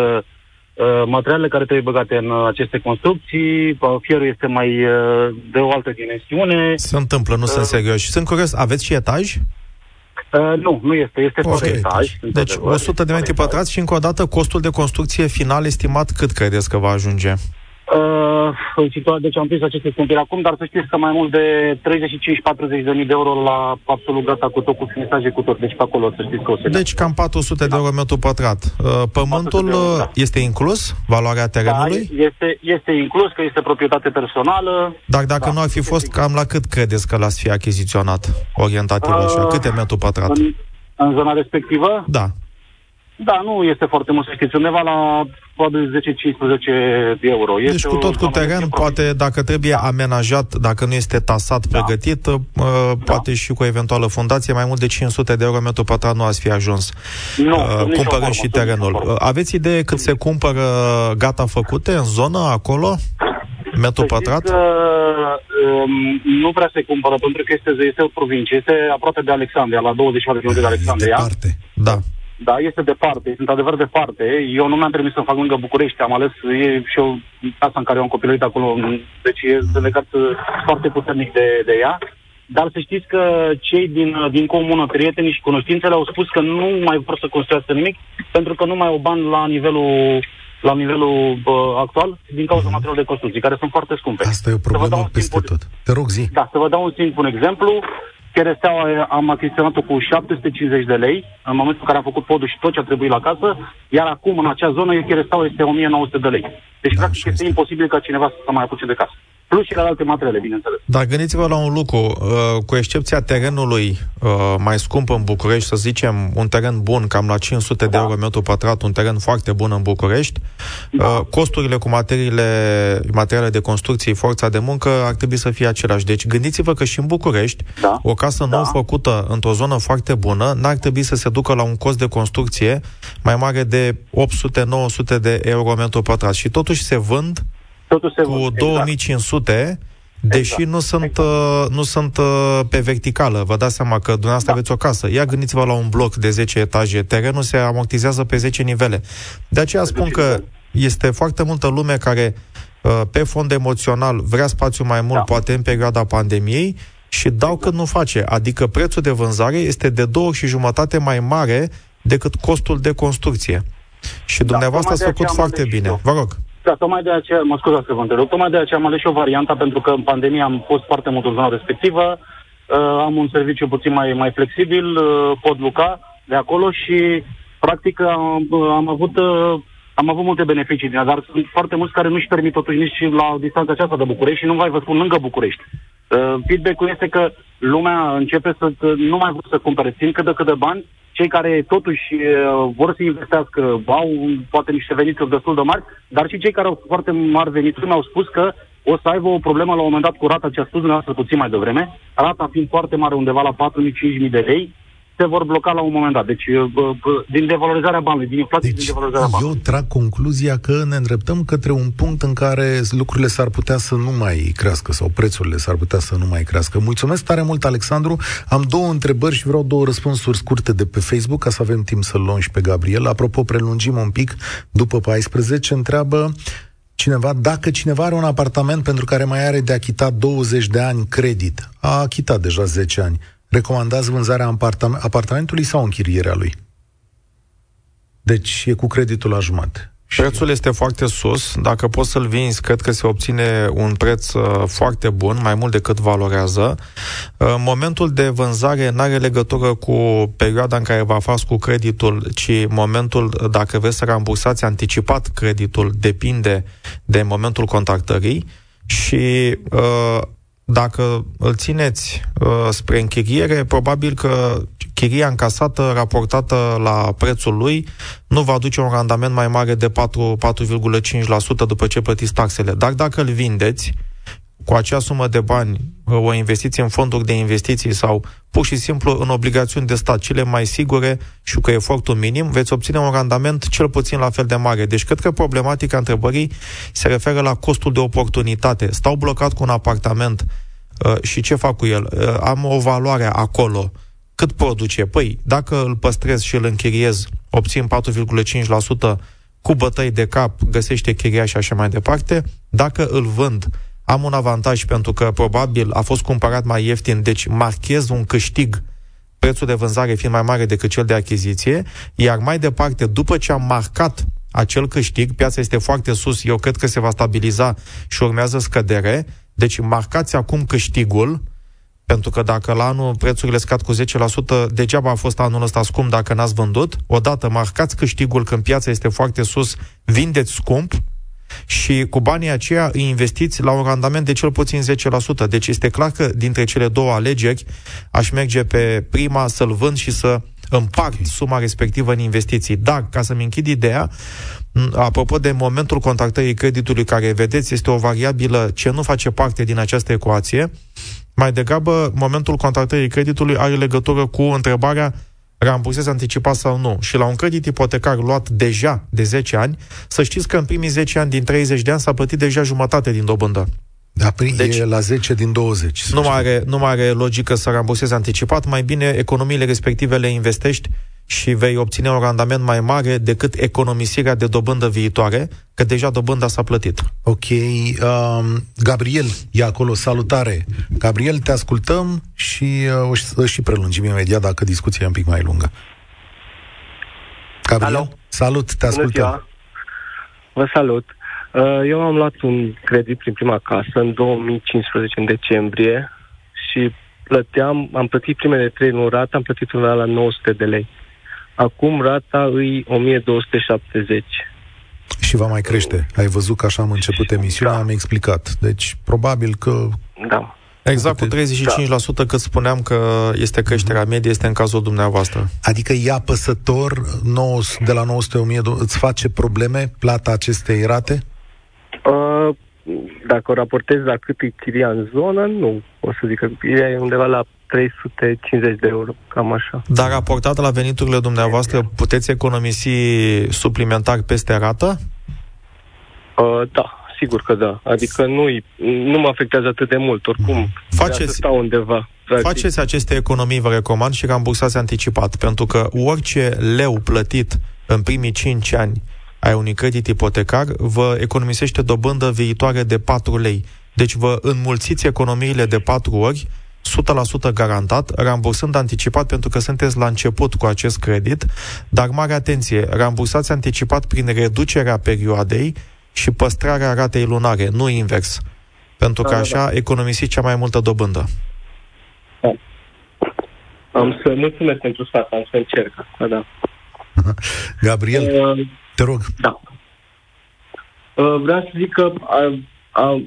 uh, materialele care trebuie băgate în uh, aceste construcții, uh, fierul este mai uh, de o altă dimensiune. Se întâmplă, nu uh, sunt serioși. Sunt curios, aveți și etaj? Uh, nu, nu este. Este okay. fără etaj. Deci 100 de metri pătrați și încă o dată costul de construcție final estimat cât credeți că va ajunge? Uh, situa- deci am prins aceste scumpiri acum, dar să știți că mai mult de 35-40 de mii de euro la absolut gata cu tot, cu finisaje cu tot. Deci pe acolo să știți că o să Deci cam 400 de euro metru pătrat. Uh, pământul euro, da. este inclus? Valoarea terenului? Da, este, este inclus, că este proprietate personală. Dar dacă da, nu ar fi fost, cam la cât credeți că l-ați fi achiziționat? Orientativ uh, așa. Câte metru pătrat? În, în zona respectivă? Da. Da, nu este foarte mult, să știți, undeva la probabil 10-15 euro. Este deci cu tot cu teren, poate dacă trebuie da. amenajat, dacă nu este tasat, da. pregătit, uh, da. poate și cu eventuală fundație, mai mult de 500 de euro metru pătrat nu ați fi ajuns. Nu, uh, cumpărând și terenul. Uh, aveți idee cât se cumpără gata făcute în zonă, acolo? Metru să pătrat? Că, um, nu prea se cumpără, pentru că este, este o provincie, este aproape de Alexandria, la 24 de km de Alexandria. Departe. Da. Da, este departe, sunt adevăr departe. Eu nu mi-am permis să fac lângă București, am ales e și eu casa în care eu am copilărit acolo, deci e legat uh, foarte puternic de, de ea. Dar să știți că cei din, uh, din comună, prietenii și cunoștințele au spus că nu mai vor să construiască nimic pentru că nu mai au bani la nivelul la nivelul uh, actual din cauza mm-hmm. materialelor de construcții, care sunt foarte scumpe. Asta e o problemă peste tot. Te rog, zi. Da, să vă dau un simplu exemplu. Cheresteaua am achiziționat-o cu 750 de lei. În momentul în care am făcut podul și tot ce a trebuit la casă, iar acum în acea zonă cheresteaua este 1900 de lei. Deci da, practic este, este. imposibil ca cineva să mai apuce de casă plus și la alte materiale, bineînțeles. Dar gândiți-vă la un lucru, uh, cu excepția terenului uh, mai scump în București, să zicem un teren bun, cam la 500 da. de euro metru pătrat, un teren foarte bun în București, da. Uh, costurile cu materiile, materiale de construcție, forța de muncă ar trebui să fie același. Deci gândiți-vă că și în București, da. o casă da. nou făcută într-o zonă foarte bună, n-ar trebui să se ducă la un cost de construcție mai mare de 800-900 de euro metru pătrat. Și totuși se vând Totul se cu exact. 2500, deși exact. nu sunt, exact. uh, nu sunt uh, pe verticală. Vă dați seama că dumneavoastră da. aveți o casă. Ia gândiți-vă la un bloc de 10 etaje. Terenul se amortizează pe 10 nivele. De aceea pe spun că este foarte multă lume care uh, pe fond emoțional vrea spațiu mai mult, da. poate în perioada pandemiei, și dau exact. cât nu face. Adică prețul de vânzare este de două și jumătate mai mare decât costul de construcție. Și da, dumneavoastră ați făcut foarte bine. Vă rog. Da, tocmai de aceea, mă scuzați că vă întrerup, tocmai de aceea am ales și o variantă, pentru că în pandemie am fost foarte mult în zona respectivă, uh, am un serviciu puțin mai, mai flexibil, uh, pot lucra de acolo și, practic, am, am avut... Uh, am avut multe beneficii din dar sunt foarte mulți care nu-și permit totuși nici la distanța aceasta de București și nu mai vă spun lângă București. Uh, feedback-ul este că lumea începe să nu mai vor să cumpere, țin cât de cât de bani, cei care totuși uh, vor să investească, au poate niște venituri destul de mari, dar și cei care au foarte mari venituri mi-au spus că o să aibă o problemă la un moment dat cu rata ce a spus dumneavoastră puțin mai devreme, rata fiind foarte mare, undeva la 4.000-5.000 de lei, se vor bloca la un moment dat. Deci, din devalorizarea banului, din inflație, deci, din devalorizarea banului. Eu trag concluzia că ne îndreptăm către un punct în care lucrurile s-ar putea să nu mai crească sau prețurile s-ar putea să nu mai crească. Mulțumesc tare mult, Alexandru. Am două întrebări și vreau două răspunsuri scurte de pe Facebook ca să avem timp să-l luăm și pe Gabriel. Apropo, prelungim un pic după 14. Întreabă cineva, dacă cineva are un apartament pentru care mai are de achitat 20 de ani credit, a achitat deja 10 ani, recomandați vânzarea apartamentului sau închirierea lui? Deci e cu creditul la jumătate. Prețul este foarte sus. Dacă poți să-l vinzi, cred că se obține un preț uh, foarte bun, mai mult decât valorează. Uh, momentul de vânzare nu are legătură cu perioada în care va faci cu creditul, ci momentul, dacă vreți să rambursați anticipat creditul, depinde de momentul contactării și uh, dacă îl țineți uh, spre închiriere, probabil că chiria încasată, raportată la prețul lui, nu va aduce un randament mai mare de 4, 4,5% după ce plătiți taxele. Dar dacă îl vindeți, cu acea sumă de bani, uh, o investiție în fonduri de investiții sau pur și simplu în obligațiuni de stat cele mai sigure și cu efortul minim, veți obține un randament cel puțin la fel de mare. Deci cred că problematica întrebării se referă la costul de oportunitate. Stau blocat cu un apartament uh, și ce fac cu el? Uh, am o valoare acolo. Cât produce? Păi, dacă îl păstrez și îl închiriez, obțin 4,5% cu bătăi de cap, găsește chiria și așa mai departe. Dacă îl vând, am un avantaj pentru că probabil a fost cumpărat mai ieftin, deci marchez un câștig prețul de vânzare fiind mai mare decât cel de achiziție, iar mai departe, după ce am marcat acel câștig, piața este foarte sus, eu cred că se va stabiliza și urmează scădere, deci marcați acum câștigul, pentru că dacă la anul prețurile scad cu 10%, degeaba a fost anul ăsta scump dacă n-ați vândut. Odată marcați câștigul când piața este foarte sus, vindeți scump, și cu banii aceia îi investiți la un randament de cel puțin 10%. Deci este clar că dintre cele două alegeri aș merge pe prima să-l vând și să împart suma respectivă în investiții. Dar, ca să-mi închid ideea, apropo de momentul contactării creditului care, vedeți, este o variabilă ce nu face parte din această ecuație, mai degrabă momentul contactării creditului are legătură cu întrebarea rambursezi anticipat sau nu. Și la un credit ipotecar luat deja de 10 ani, să știți că în primii 10 ani din 30 de ani s-a plătit deja jumătate din dobândă. Da, deci, e la 10 din 20. Nu mai, are, nu mai are logică să rambursezi anticipat, mai bine economiile respective le investești și vei obține un randament mai mare decât economisirea de dobândă viitoare, că deja dobânda s-a plătit. Ok. Um, Gabriel e acolo, salutare. Gabriel, te ascultăm și uh, și prelungim imediat dacă discuția e un pic mai lungă. Gabriel, Alo. salut, te ascultăm. Vă salut. Uh, eu am luat un credit prin prima casă în 2015, în decembrie, și plăteam, am plătit primele trei luni rata, am plătit undeva la 900 de lei. Acum rata îi 1270. Și va mai crește. Ai văzut că așa am început emisiunea, da. am explicat. Deci, probabil că... Da. Exact cu 35% da. cât spuneam că este creșterea mhm. medie, este în cazul dumneavoastră. Adică e apăsător, 9, de la 900 1000 îți face probleme plata acestei rate? Uh, dacă o raportez la cât e chiria în zonă, nu. O să zic că chiria e undeva la 350 de euro, cam așa. Dar raportat la veniturile dumneavoastră, puteți economisi suplimentar peste rată? Uh, da, sigur că da. Adică nu nu mă afectează atât de mult, oricum. Faceți, stau undeva. Practic. Faceți aceste economii, vă recomand, și rambursați anticipat, pentru că orice leu plătit în primii 5 ani ai unui credit ipotecar, vă economisește dobândă viitoare de 4 lei. Deci vă înmulțiți economiile de 4 ori 100% garantat, rambursând anticipat pentru că sunteți la început cu acest credit, dar mare atenție, rambursați anticipat prin reducerea perioadei și păstrarea ratei lunare, nu invers. Pentru că da, da așa da. economisiți cea mai multă dobândă. Da. Am să mulțumesc pentru sfat, am să încerc. Da, da. Gabriel, uh, te rog. Da. Uh, vreau să zic că a, a, uh,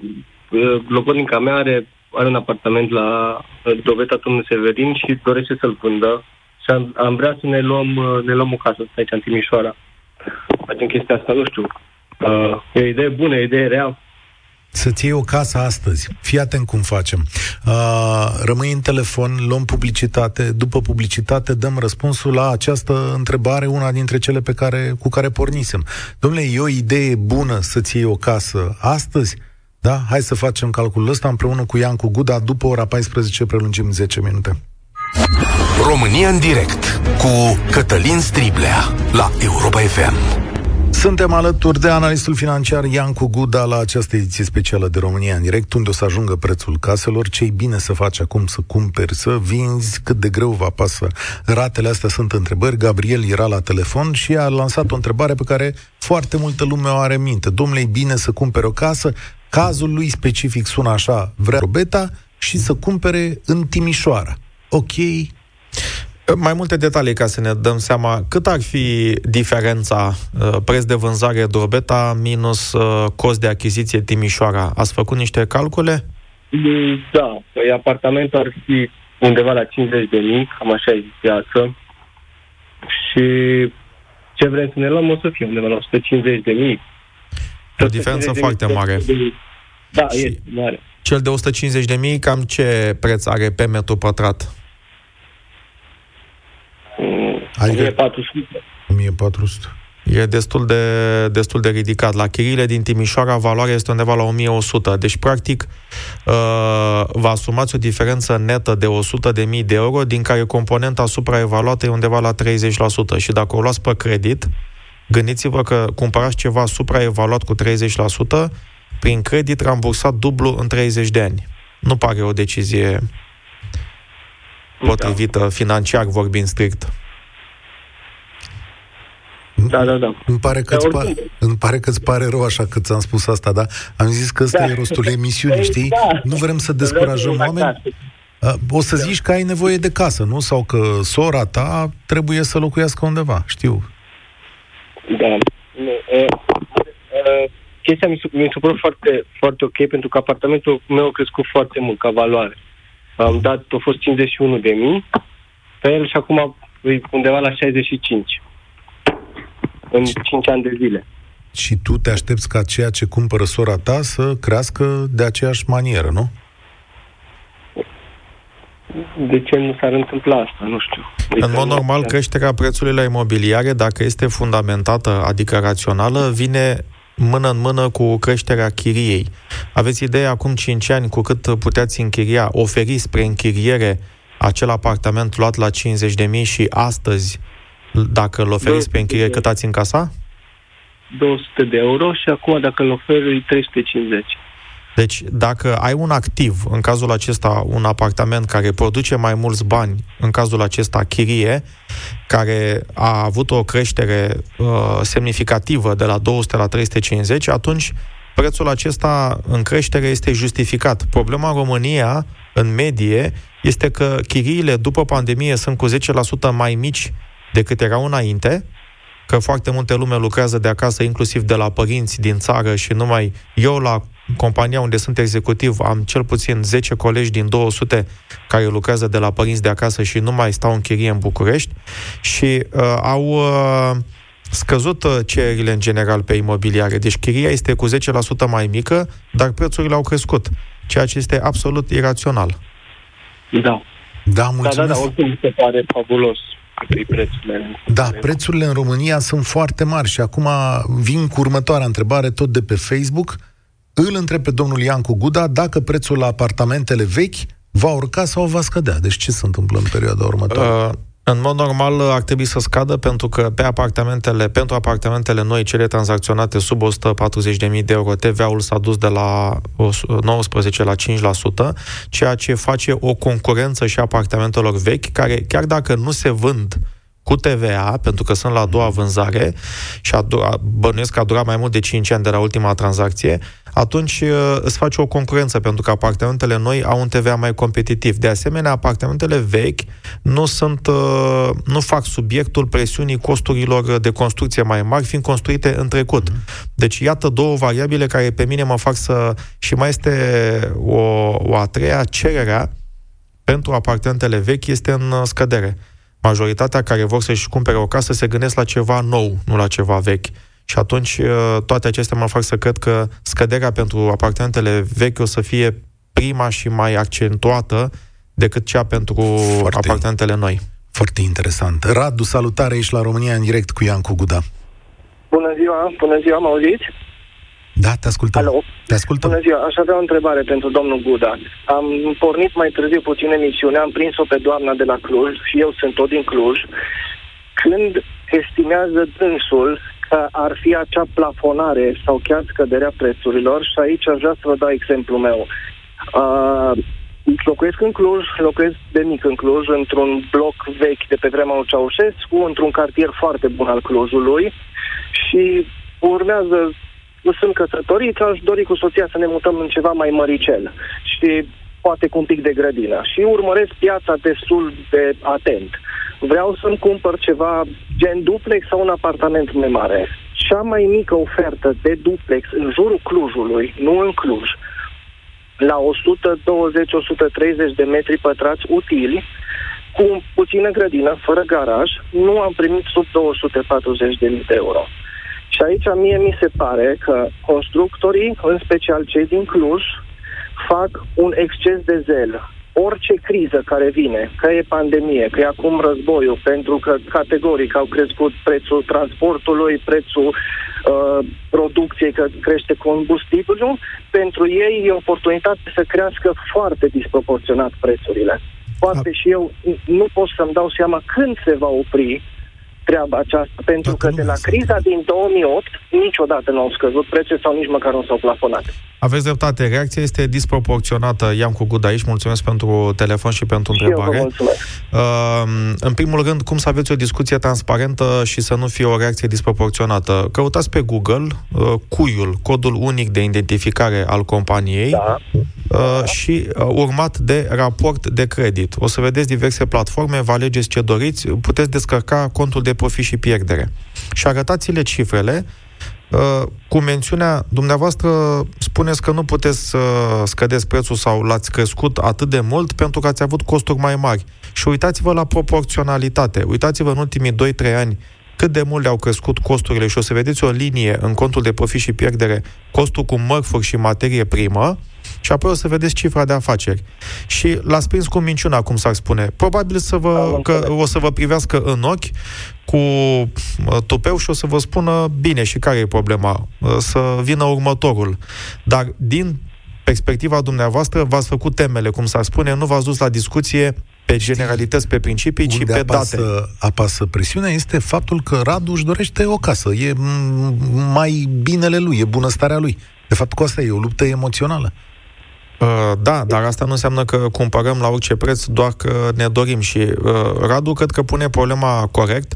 logodnica mea are are un apartament la Doveta Turnul Severin și dorește să-l vândă și am, am vrea să ne luăm, ne luăm o casă aici în Timișoara. Facem chestia asta, nu știu. Uh, e o idee bună, e o idee rea să-ți iei o casă astăzi. Fii atent cum facem. Uh, rămâi în telefon, luăm publicitate, după publicitate dăm răspunsul la această întrebare, una dintre cele pe care, cu care pornisem. Domnule, e o idee bună să-ți iei o casă astăzi? Da? Hai să facem calculul ăsta împreună cu Iancu Guda. După ora 14 prelungim 10 minute. România în direct cu Cătălin Striblea la Europa FM. Suntem alături de analistul financiar Iancu Guda la această ediție specială de România în direct, unde o să ajungă prețul caselor, ce bine să faci acum să cumperi, să vinzi, cât de greu va pasă. Ratele astea sunt întrebări. Gabriel era la telefon și a lansat o întrebare pe care foarte multă lume o are în minte. Domnule, e bine să cumpere o casă? Cazul lui specific sună așa, vrea beta și să cumpere în Timișoara. Ok, mai multe detalii ca să ne dăm seama cât ar fi diferența uh, preț de vânzare Drobeta minus uh, cost de achiziție Timișoara. Ați făcut niște calcule? Da, păi apartamentul ar fi undeva la 50 de mii, cam așa e piață. Și ce vrem să ne luăm o să fie undeva la 150 de mii. O diferență foarte mare. Da, e mare. Cel de 150 de mii, cam ce preț are pe metru pătrat? Adică 1400. 1400. E destul de, destul de ridicat. La chiriile din Timișoara, valoarea este undeva la 1100. Deci, practic, uh, vă asumați o diferență netă de 100 de mii de euro, din care componenta supraevaluată e undeva la 30%. Și dacă o luați pe credit, gândiți-vă că cumpărați ceva supraevaluat cu 30%, prin credit rambursat dublu în 30 de ani. Nu pare o decizie potrivită da. financiar vorbind strict. Da, da, da. Îmi pare că, îți, pa- îmi pare că îți pare rău așa că ți-am spus asta, da? Am zis că ăsta da. e rostul emisiunii, păi, știi? Da. Nu vrem să descurajăm oameni. O să zici că ai nevoie de casă, nu? Sau că sora ta trebuie să locuiască undeva, știu. Da. chestia mi, mi se pare foarte, foarte ok, pentru că apartamentul meu a crescut foarte mult ca valoare. Am dat, a fost 51 de mii pe el și acum e undeva la 65 în 5 ani de zile. Și tu te aștepți ca ceea ce cumpără sora ta să crească de aceeași manieră, nu? De ce nu s-ar întâmpla asta? Nu știu. De în mod normal, creșterea prețului la imobiliare, dacă este fundamentată, adică rațională, vine mână în mână cu creșterea chiriei. Aveți idee acum 5 ani cu cât puteți închiria, oferi spre închiriere acel apartament luat la 50.000 și astăzi dacă îl oferiți pe închiriere, cât ați încasa? 200 de euro și acum dacă îl oferi 350. Deci, dacă ai un activ, în cazul acesta un apartament care produce mai mulți bani, în cazul acesta chirie, care a avut o creștere uh, semnificativă de la 200 la 350, atunci prețul acesta în creștere este justificat. Problema în România, în medie, este că chiriile după pandemie sunt cu 10% mai mici decât erau înainte, că foarte multe lume lucrează de acasă, inclusiv de la părinți din țară și numai eu la compania unde sunt executiv am cel puțin 10 colegi din 200 care lucrează de la părinți de acasă și nu mai stau în chirie în București și uh, au uh, scăzut uh, cererile în general pe imobiliare. Deci chiria este cu 10% mai mică, dar prețurile au crescut, ceea ce este absolut irațional. Da. Da, mulțumesc. Da, da, da, oricum mi se pare fabulos prețurile. Da, prețurile în România sunt foarte mari și acum vin cu următoarea întrebare tot de pe Facebook. Îl întreb pe domnul Iancu Guda dacă prețul la apartamentele vechi va urca sau va scădea. Deci ce se întâmplă în perioada următoare? Uh, în mod normal ar trebui să scadă pentru că pe apartamentele, pentru apartamentele noi, cele tranzacționate sub 140.000 de euro, TVA-ul s-a dus de la 19 la 5%, ceea ce face o concurență și apartamentelor vechi, care chiar dacă nu se vând cu TVA, pentru că sunt la a doua vânzare și a doua, bănuiesc că a durat mai mult de 5 ani de la ultima tranzacție, atunci uh, îți faci o concurență, pentru că apartamentele noi au un TVA mai competitiv. De asemenea, apartamentele vechi nu sunt, uh, nu fac subiectul presiunii costurilor de construcție mai mari, fiind construite în trecut. Deci, iată două variabile care pe mine mă fac să... Și mai este o, o a treia, cererea pentru apartamentele vechi este în scădere. Majoritatea care vor să-și cumpere o casă se gândesc la ceva nou, nu la ceva vechi. Și atunci uh, toate acestea mă fac să cred că scăderea pentru apartamentele vechi o să fie prima și mai accentuată decât cea pentru Foarte apartamentele noi. Foarte interesant. Radu, salutare, ești la România în direct cu Iancu Guda. Bună ziua, bună ziua, mă auziți? Da, te ascultăm. Alo. Te ascultăm. Bună ziua, aș avea o întrebare pentru domnul Guda. Am pornit mai târziu puțin emisiunea, am prins-o pe doamna de la Cluj și eu sunt tot din Cluj. Când estimează dânsul că ar fi acea plafonare sau chiar scăderea prețurilor și aici aș vrea să vă dau exemplul meu. Uh, locuiesc în Cluj, locuiesc de mic în Cluj, într-un bloc vechi de pe vremea lui Ceaușescu, într-un cartier foarte bun al Clujului și urmează sunt căsătorit, aș dori cu soția să ne mutăm în ceva mai măricel și poate cu un pic de grădină. Și urmăresc piața destul de atent. Vreau să-mi cumpăr ceva gen duplex sau un apartament mai mare. Cea mai mică ofertă de duplex în jurul Clujului, nu în Cluj, la 120-130 de metri pătrați utili, cu puțină grădină, fără garaj, nu am primit sub 240.000 de euro. Și aici mie mi se pare că constructorii, în special cei din Cluj, fac un exces de zel. Orice criză care vine, că e pandemie, că e acum războiul, pentru că categoric au crescut prețul transportului, prețul uh, producției, că crește combustibilul, pentru ei e oportunitate să crească foarte disproporționat prețurile. Poate și eu nu pot să-mi dau seama când se va opri treaba aceasta, pentru Toată că de la criza din 2008 niciodată nu au scăzut prețul sau nici măcar nu s-au plafonat. Aveți dreptate, reacția este disproporționată. I-am cu Gud aici, mulțumesc pentru telefon și pentru și întrebare. Eu mulțumesc. Uh, în primul rând, cum să aveți o discuție transparentă și să nu fie o reacție disproporționată? Căutați pe Google uh, cuiul, codul unic de identificare al companiei da. Uh, și uh, urmat de raport de credit. O să vedeți diverse platforme, vă alegeți ce doriți, puteți descărca contul de profit și pierdere. Și arătați-le cifrele uh, cu mențiunea, dumneavoastră spuneți că nu puteți să scădeți prețul sau l-ați crescut atât de mult pentru că ați avut costuri mai mari. Și uitați-vă la proporționalitate. Uitați-vă în ultimii 2-3 ani cât de mult le-au crescut costurile și o să vedeți o linie în contul de profit și pierdere, costul cu mărfuri și materie primă, și apoi o să vedeți cifra de afaceri. Și l-ați prins cu minciuna, cum s-ar spune. Probabil să vă, că o să vă privească în ochi cu tupeu și o să vă spună bine și care e problema, să vină următorul. Dar din perspectiva dumneavoastră v-ați făcut temele, cum s-ar spune, nu v-ați dus la discuție pe generalități, pe principii, ci pe apasă, date. apasă presiunea este faptul că Radu își dorește o casă. E mai binele lui, e bunăstarea lui. De fapt, cu asta e o luptă emoțională. Uh, da, dar asta nu înseamnă că cumpărăm la orice preț doar că ne dorim și uh, Radu cred că pune problema corect,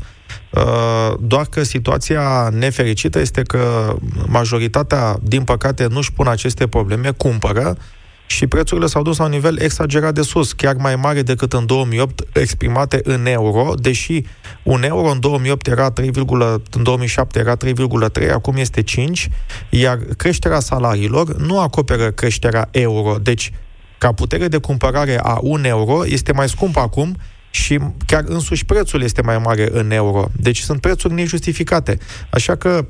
uh, doar că situația nefericită este că majoritatea, din păcate, nu-și pun aceste probleme, cumpără, și prețurile s-au dus la un nivel exagerat de sus, chiar mai mare decât în 2008, exprimate în euro, deși un euro în 2008 era 3, în 2007 era 3,3, acum este 5, iar creșterea salariilor nu acoperă creșterea euro. Deci, ca putere de cumpărare a un euro este mai scump acum și chiar însuși prețul este mai mare în euro. Deci sunt prețuri nejustificate. Așa că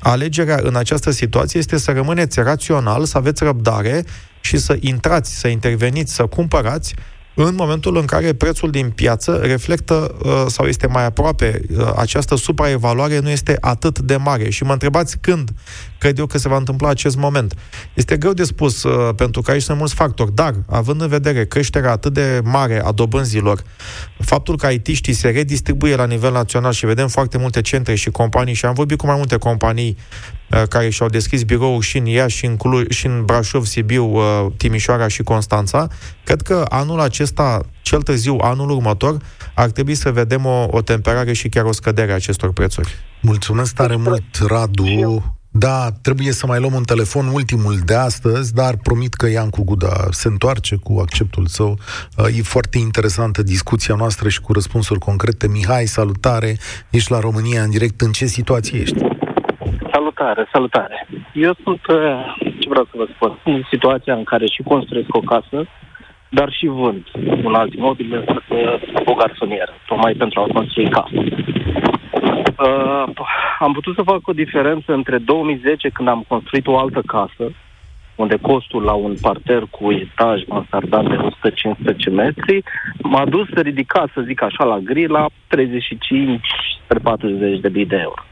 alegerea în această situație este să rămâneți rațional, să aveți răbdare și să intrați, să interveniți, să cumpărați în momentul în care prețul din piață reflectă uh, sau este mai aproape, uh, această supraevaluare nu este atât de mare. Și mă întrebați când cred eu că se va întâmpla acest moment. Este greu de spus, uh, pentru că aici sunt mulți factori, dar, având în vedere creșterea atât de mare a dobânzilor, faptul că IT-știi se redistribuie la nivel național și vedem foarte multe centre și companii, și am vorbit cu mai multe companii uh, care și-au deschis birouri și în Iași, și în, Cluj, și în Brașov, Sibiu, uh, Timișoara și Constanța, cred că anul acesta cel târziu anul următor, ar trebui să vedem o, o temperare și chiar o scădere a acestor prețuri. Mulțumesc tare mult, Radu. Da, trebuie să mai luăm un telefon, ultimul de astăzi, dar promit că Iancu Guda se întoarce cu acceptul său. Uh, e foarte interesantă discuția noastră și cu răspunsuri concrete. Mihai, salutare! Ești la România în direct. În ce situație ești? Salutare, salutare! Eu sunt, uh, ce vreau să vă spun, în situația în care și construiesc o casă, dar și vând un alt imobil, o garsonieră, tocmai pentru a construi casă. Uh, am putut să fac o diferență între 2010, când am construit o altă casă, unde costul la un parter cu etaj mansardat de 115 metri m-a dus să ridica, să zic așa, la gri, la 35 40 de mii de euro.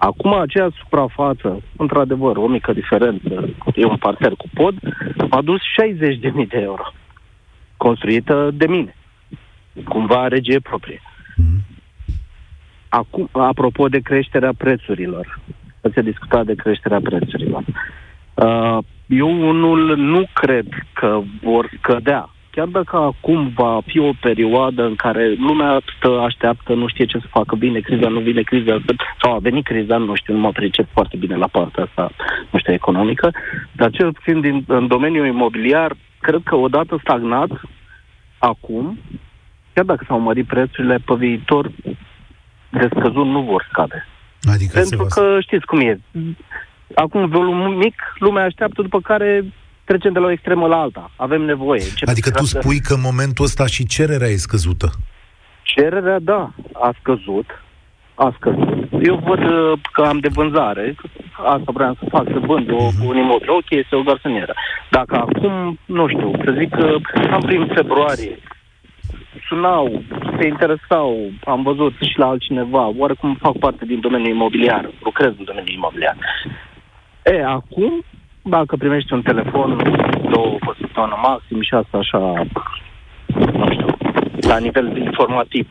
Acum aceea suprafață, într-adevăr, o mică diferență, e un parter cu pod, m-a dus 60 de mii de euro, construită de mine, cumva regie proprie. Mm-hmm. Acum, apropo de creșterea prețurilor, se discutat de creșterea prețurilor. Uh, eu unul nu cred că vor scădea. Chiar dacă acum va fi o perioadă în care lumea stă, așteaptă, nu știe ce să facă bine, criza nu vine, criza sau a venit criza, nu știu, nu mă pricep foarte bine la partea asta, nu știu, economică, dar cel puțin din, în domeniul imobiliar, cred că odată stagnat, acum, chiar dacă s-au mărit prețurile, pe viitor de scăzut nu vor scade. Adică Pentru că știți cum e. Acum volumul mic, lumea așteaptă, după care trecem de la o extremă la alta. Avem nevoie. Începe adică tu spui că în momentul ăsta și cererea e scăzută. Cererea, da, a scăzut. A scăzut. Eu văd uh, că am de vânzare. Asta vreau să fac, să vând o, uh-huh. un imobil. Ok, este o garsonieră. Dacă acum, nu știu, să zic că am prin februarie sunau, se interesau, am văzut și la altcineva, oarecum fac parte din domeniul imobiliar, lucrez în domeniul imobiliar. E, acum, dacă primești un telefon, două pe săptămână maxim și asta așa, nu știu, la nivel informativ,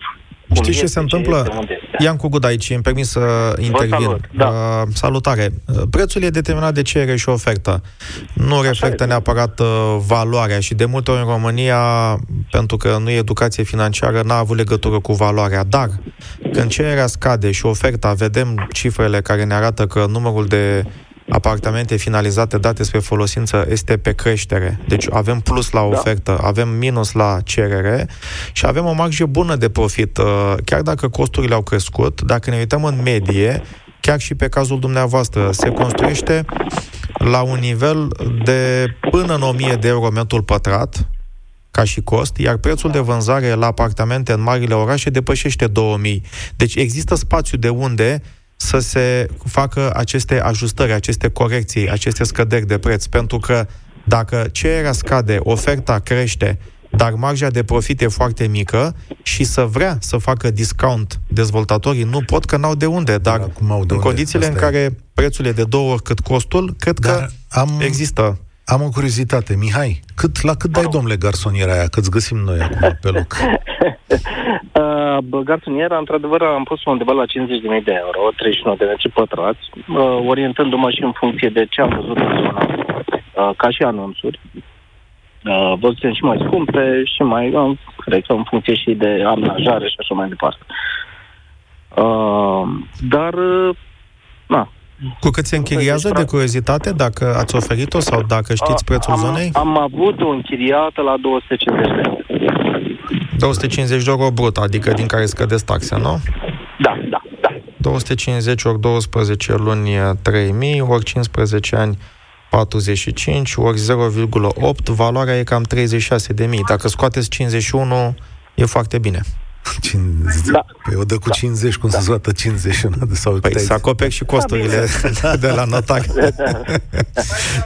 Știi ce se întâmplă? Iancu Gud aici, îmi permis să intervin. Salut, da. uh, salutare. Prețul e determinat de cerere și ofertă. Nu Așa reflectă e. neapărat uh, valoarea și de multe ori în România, pentru că nu e educație financiară, n-a avut legătură cu valoarea. Dar când cererea scade și oferta, vedem cifrele care ne arată că numărul de apartamente finalizate date spre folosință este pe creștere. Deci avem plus la da. ofertă, da. avem minus la cerere și avem o marjă bună de profit. Uh, chiar dacă costurile au crescut, dacă ne uităm în medie, chiar și pe cazul dumneavoastră, se construiește la un nivel de până în 1000 de euro metru pătrat, ca și cost, iar prețul de vânzare la apartamente în marile orașe depășește 2000. Deci există spațiu de unde să se facă aceste ajustări, aceste corecții, aceste scăderi de preț, pentru că dacă cererea scade, oferta crește, dar marja de profit e foarte mică și să vrea să facă discount dezvoltatorii, nu pot că n-au de unde, dar Acum au de în unde. condițiile Asta în care e. prețul e de două ori cât costul, cred dar că am, există. Am o curiozitate, Mihai, cât, la cât dai, domnule, garsoniera aia, că-ți găsim noi acum pe loc? uh, garsoniera, într-adevăr, am pus undeva la 50.000 de euro, 39 de metri pătrați, uh, orientându-mă și în funcție de ce am văzut în zona, uh, ca și anunțuri. Uh, văzusem și mai scumpe și mai, uh, cred că în funcție și de amenajare și așa mai departe. Uh, dar, uh, na, cu cât se închiriază de curiozitate, dacă ați oferit-o sau dacă știți prețul am, zonei? Am avut o închiriată la 250 de euro. 250 de euro brut, adică din care scădeți taxe, nu? Da, da, da. 250 ori 12 luni 3000, ori 15 ani 45, ori 0,8, valoarea e cam 36 de mii. Dacă scoateți 51, e foarte bine. 50. Da. Păi o dă cu da. 50, cum da. se scoată 51 de sau Păi să acoperi și costurile da, de la notar.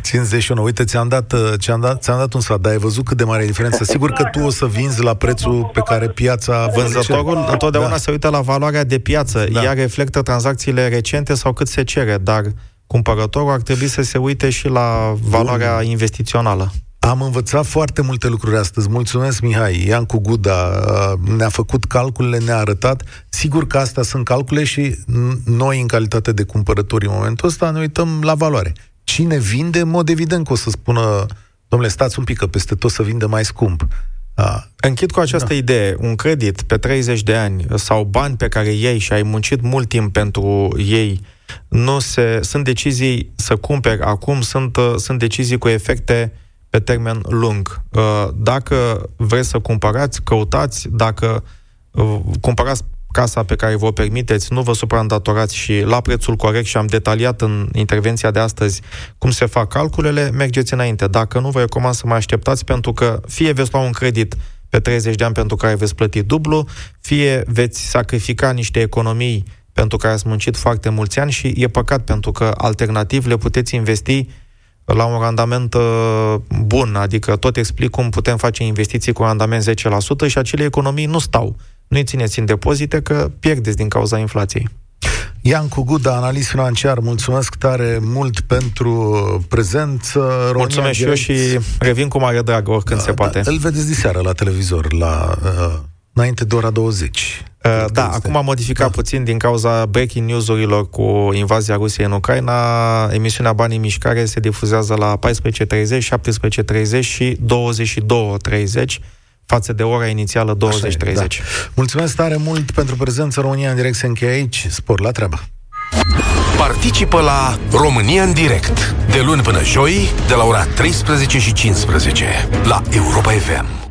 51. Uite, ți-am dat, ți-am dat, ți-am dat un sfat, dar ai văzut cât de mare e diferența. Sigur că tu o să vinzi la prețul pe care piața... Vânzătorul întotdeauna da. se uită la valoarea de piață. Da. Ea reflectă tranzacțiile recente sau cât se cere, dar cumpărătorul ar trebui să se uite și la valoarea Bun. investițională. Am învățat foarte multe lucruri astăzi. Mulțumesc, Mihai. Iancu Guda uh, ne-a făcut calculele, ne-a arătat. Sigur că astea sunt calcule și noi, în calitate de cumpărători, în momentul ăsta, ne uităm la valoare. Cine vinde, în mod evident că o să spună, domnule, stați un pic, că peste tot să vinde mai scump. A, Închid cu această da. idee. Un credit pe 30 de ani sau bani pe care iei și ai muncit mult timp pentru ei, nu se, sunt decizii să cumperi acum, sunt, sunt decizii cu efecte pe termen lung. Dacă vreți să cumpărați, căutați, dacă cumpărați casa pe care vă permiteți, nu vă supraîndatorați și la prețul corect și am detaliat în intervenția de astăzi cum se fac calculele, mergeți înainte. Dacă nu, vă recomand să mai așteptați pentru că fie veți lua un credit pe 30 de ani pentru care veți plăti dublu, fie veți sacrifica niște economii pentru care ați muncit foarte mulți ani și e păcat pentru că alternativ le puteți investi la un randament uh, bun, adică tot explic cum putem face investiții cu randament 10% și acele economii nu stau nu-i țineți în depozite că pierdeți din cauza inflației. Iancu Guda, analist financiar, mulțumesc tare mult pentru prezență. România mulțumesc și eu și revin cu mare drag oricând da, se poate. Da, îl vedeți diseară la televizor, la, uh, înainte de ora 20. Uh, da, acum am modificat da. puțin din cauza breaking news-urilor cu invazia Rusiei în Ucraina. Emisiunea Banii Mișcare se difuzează la 14.30, 17.30 și 22.30 față de ora inițială 20-30. Da. Mulțumesc tare mult pentru prezența România în direct se încheie aici. Spor la treabă! Participă la România în direct de luni până joi de la ora 13 și 15 la Europa FM.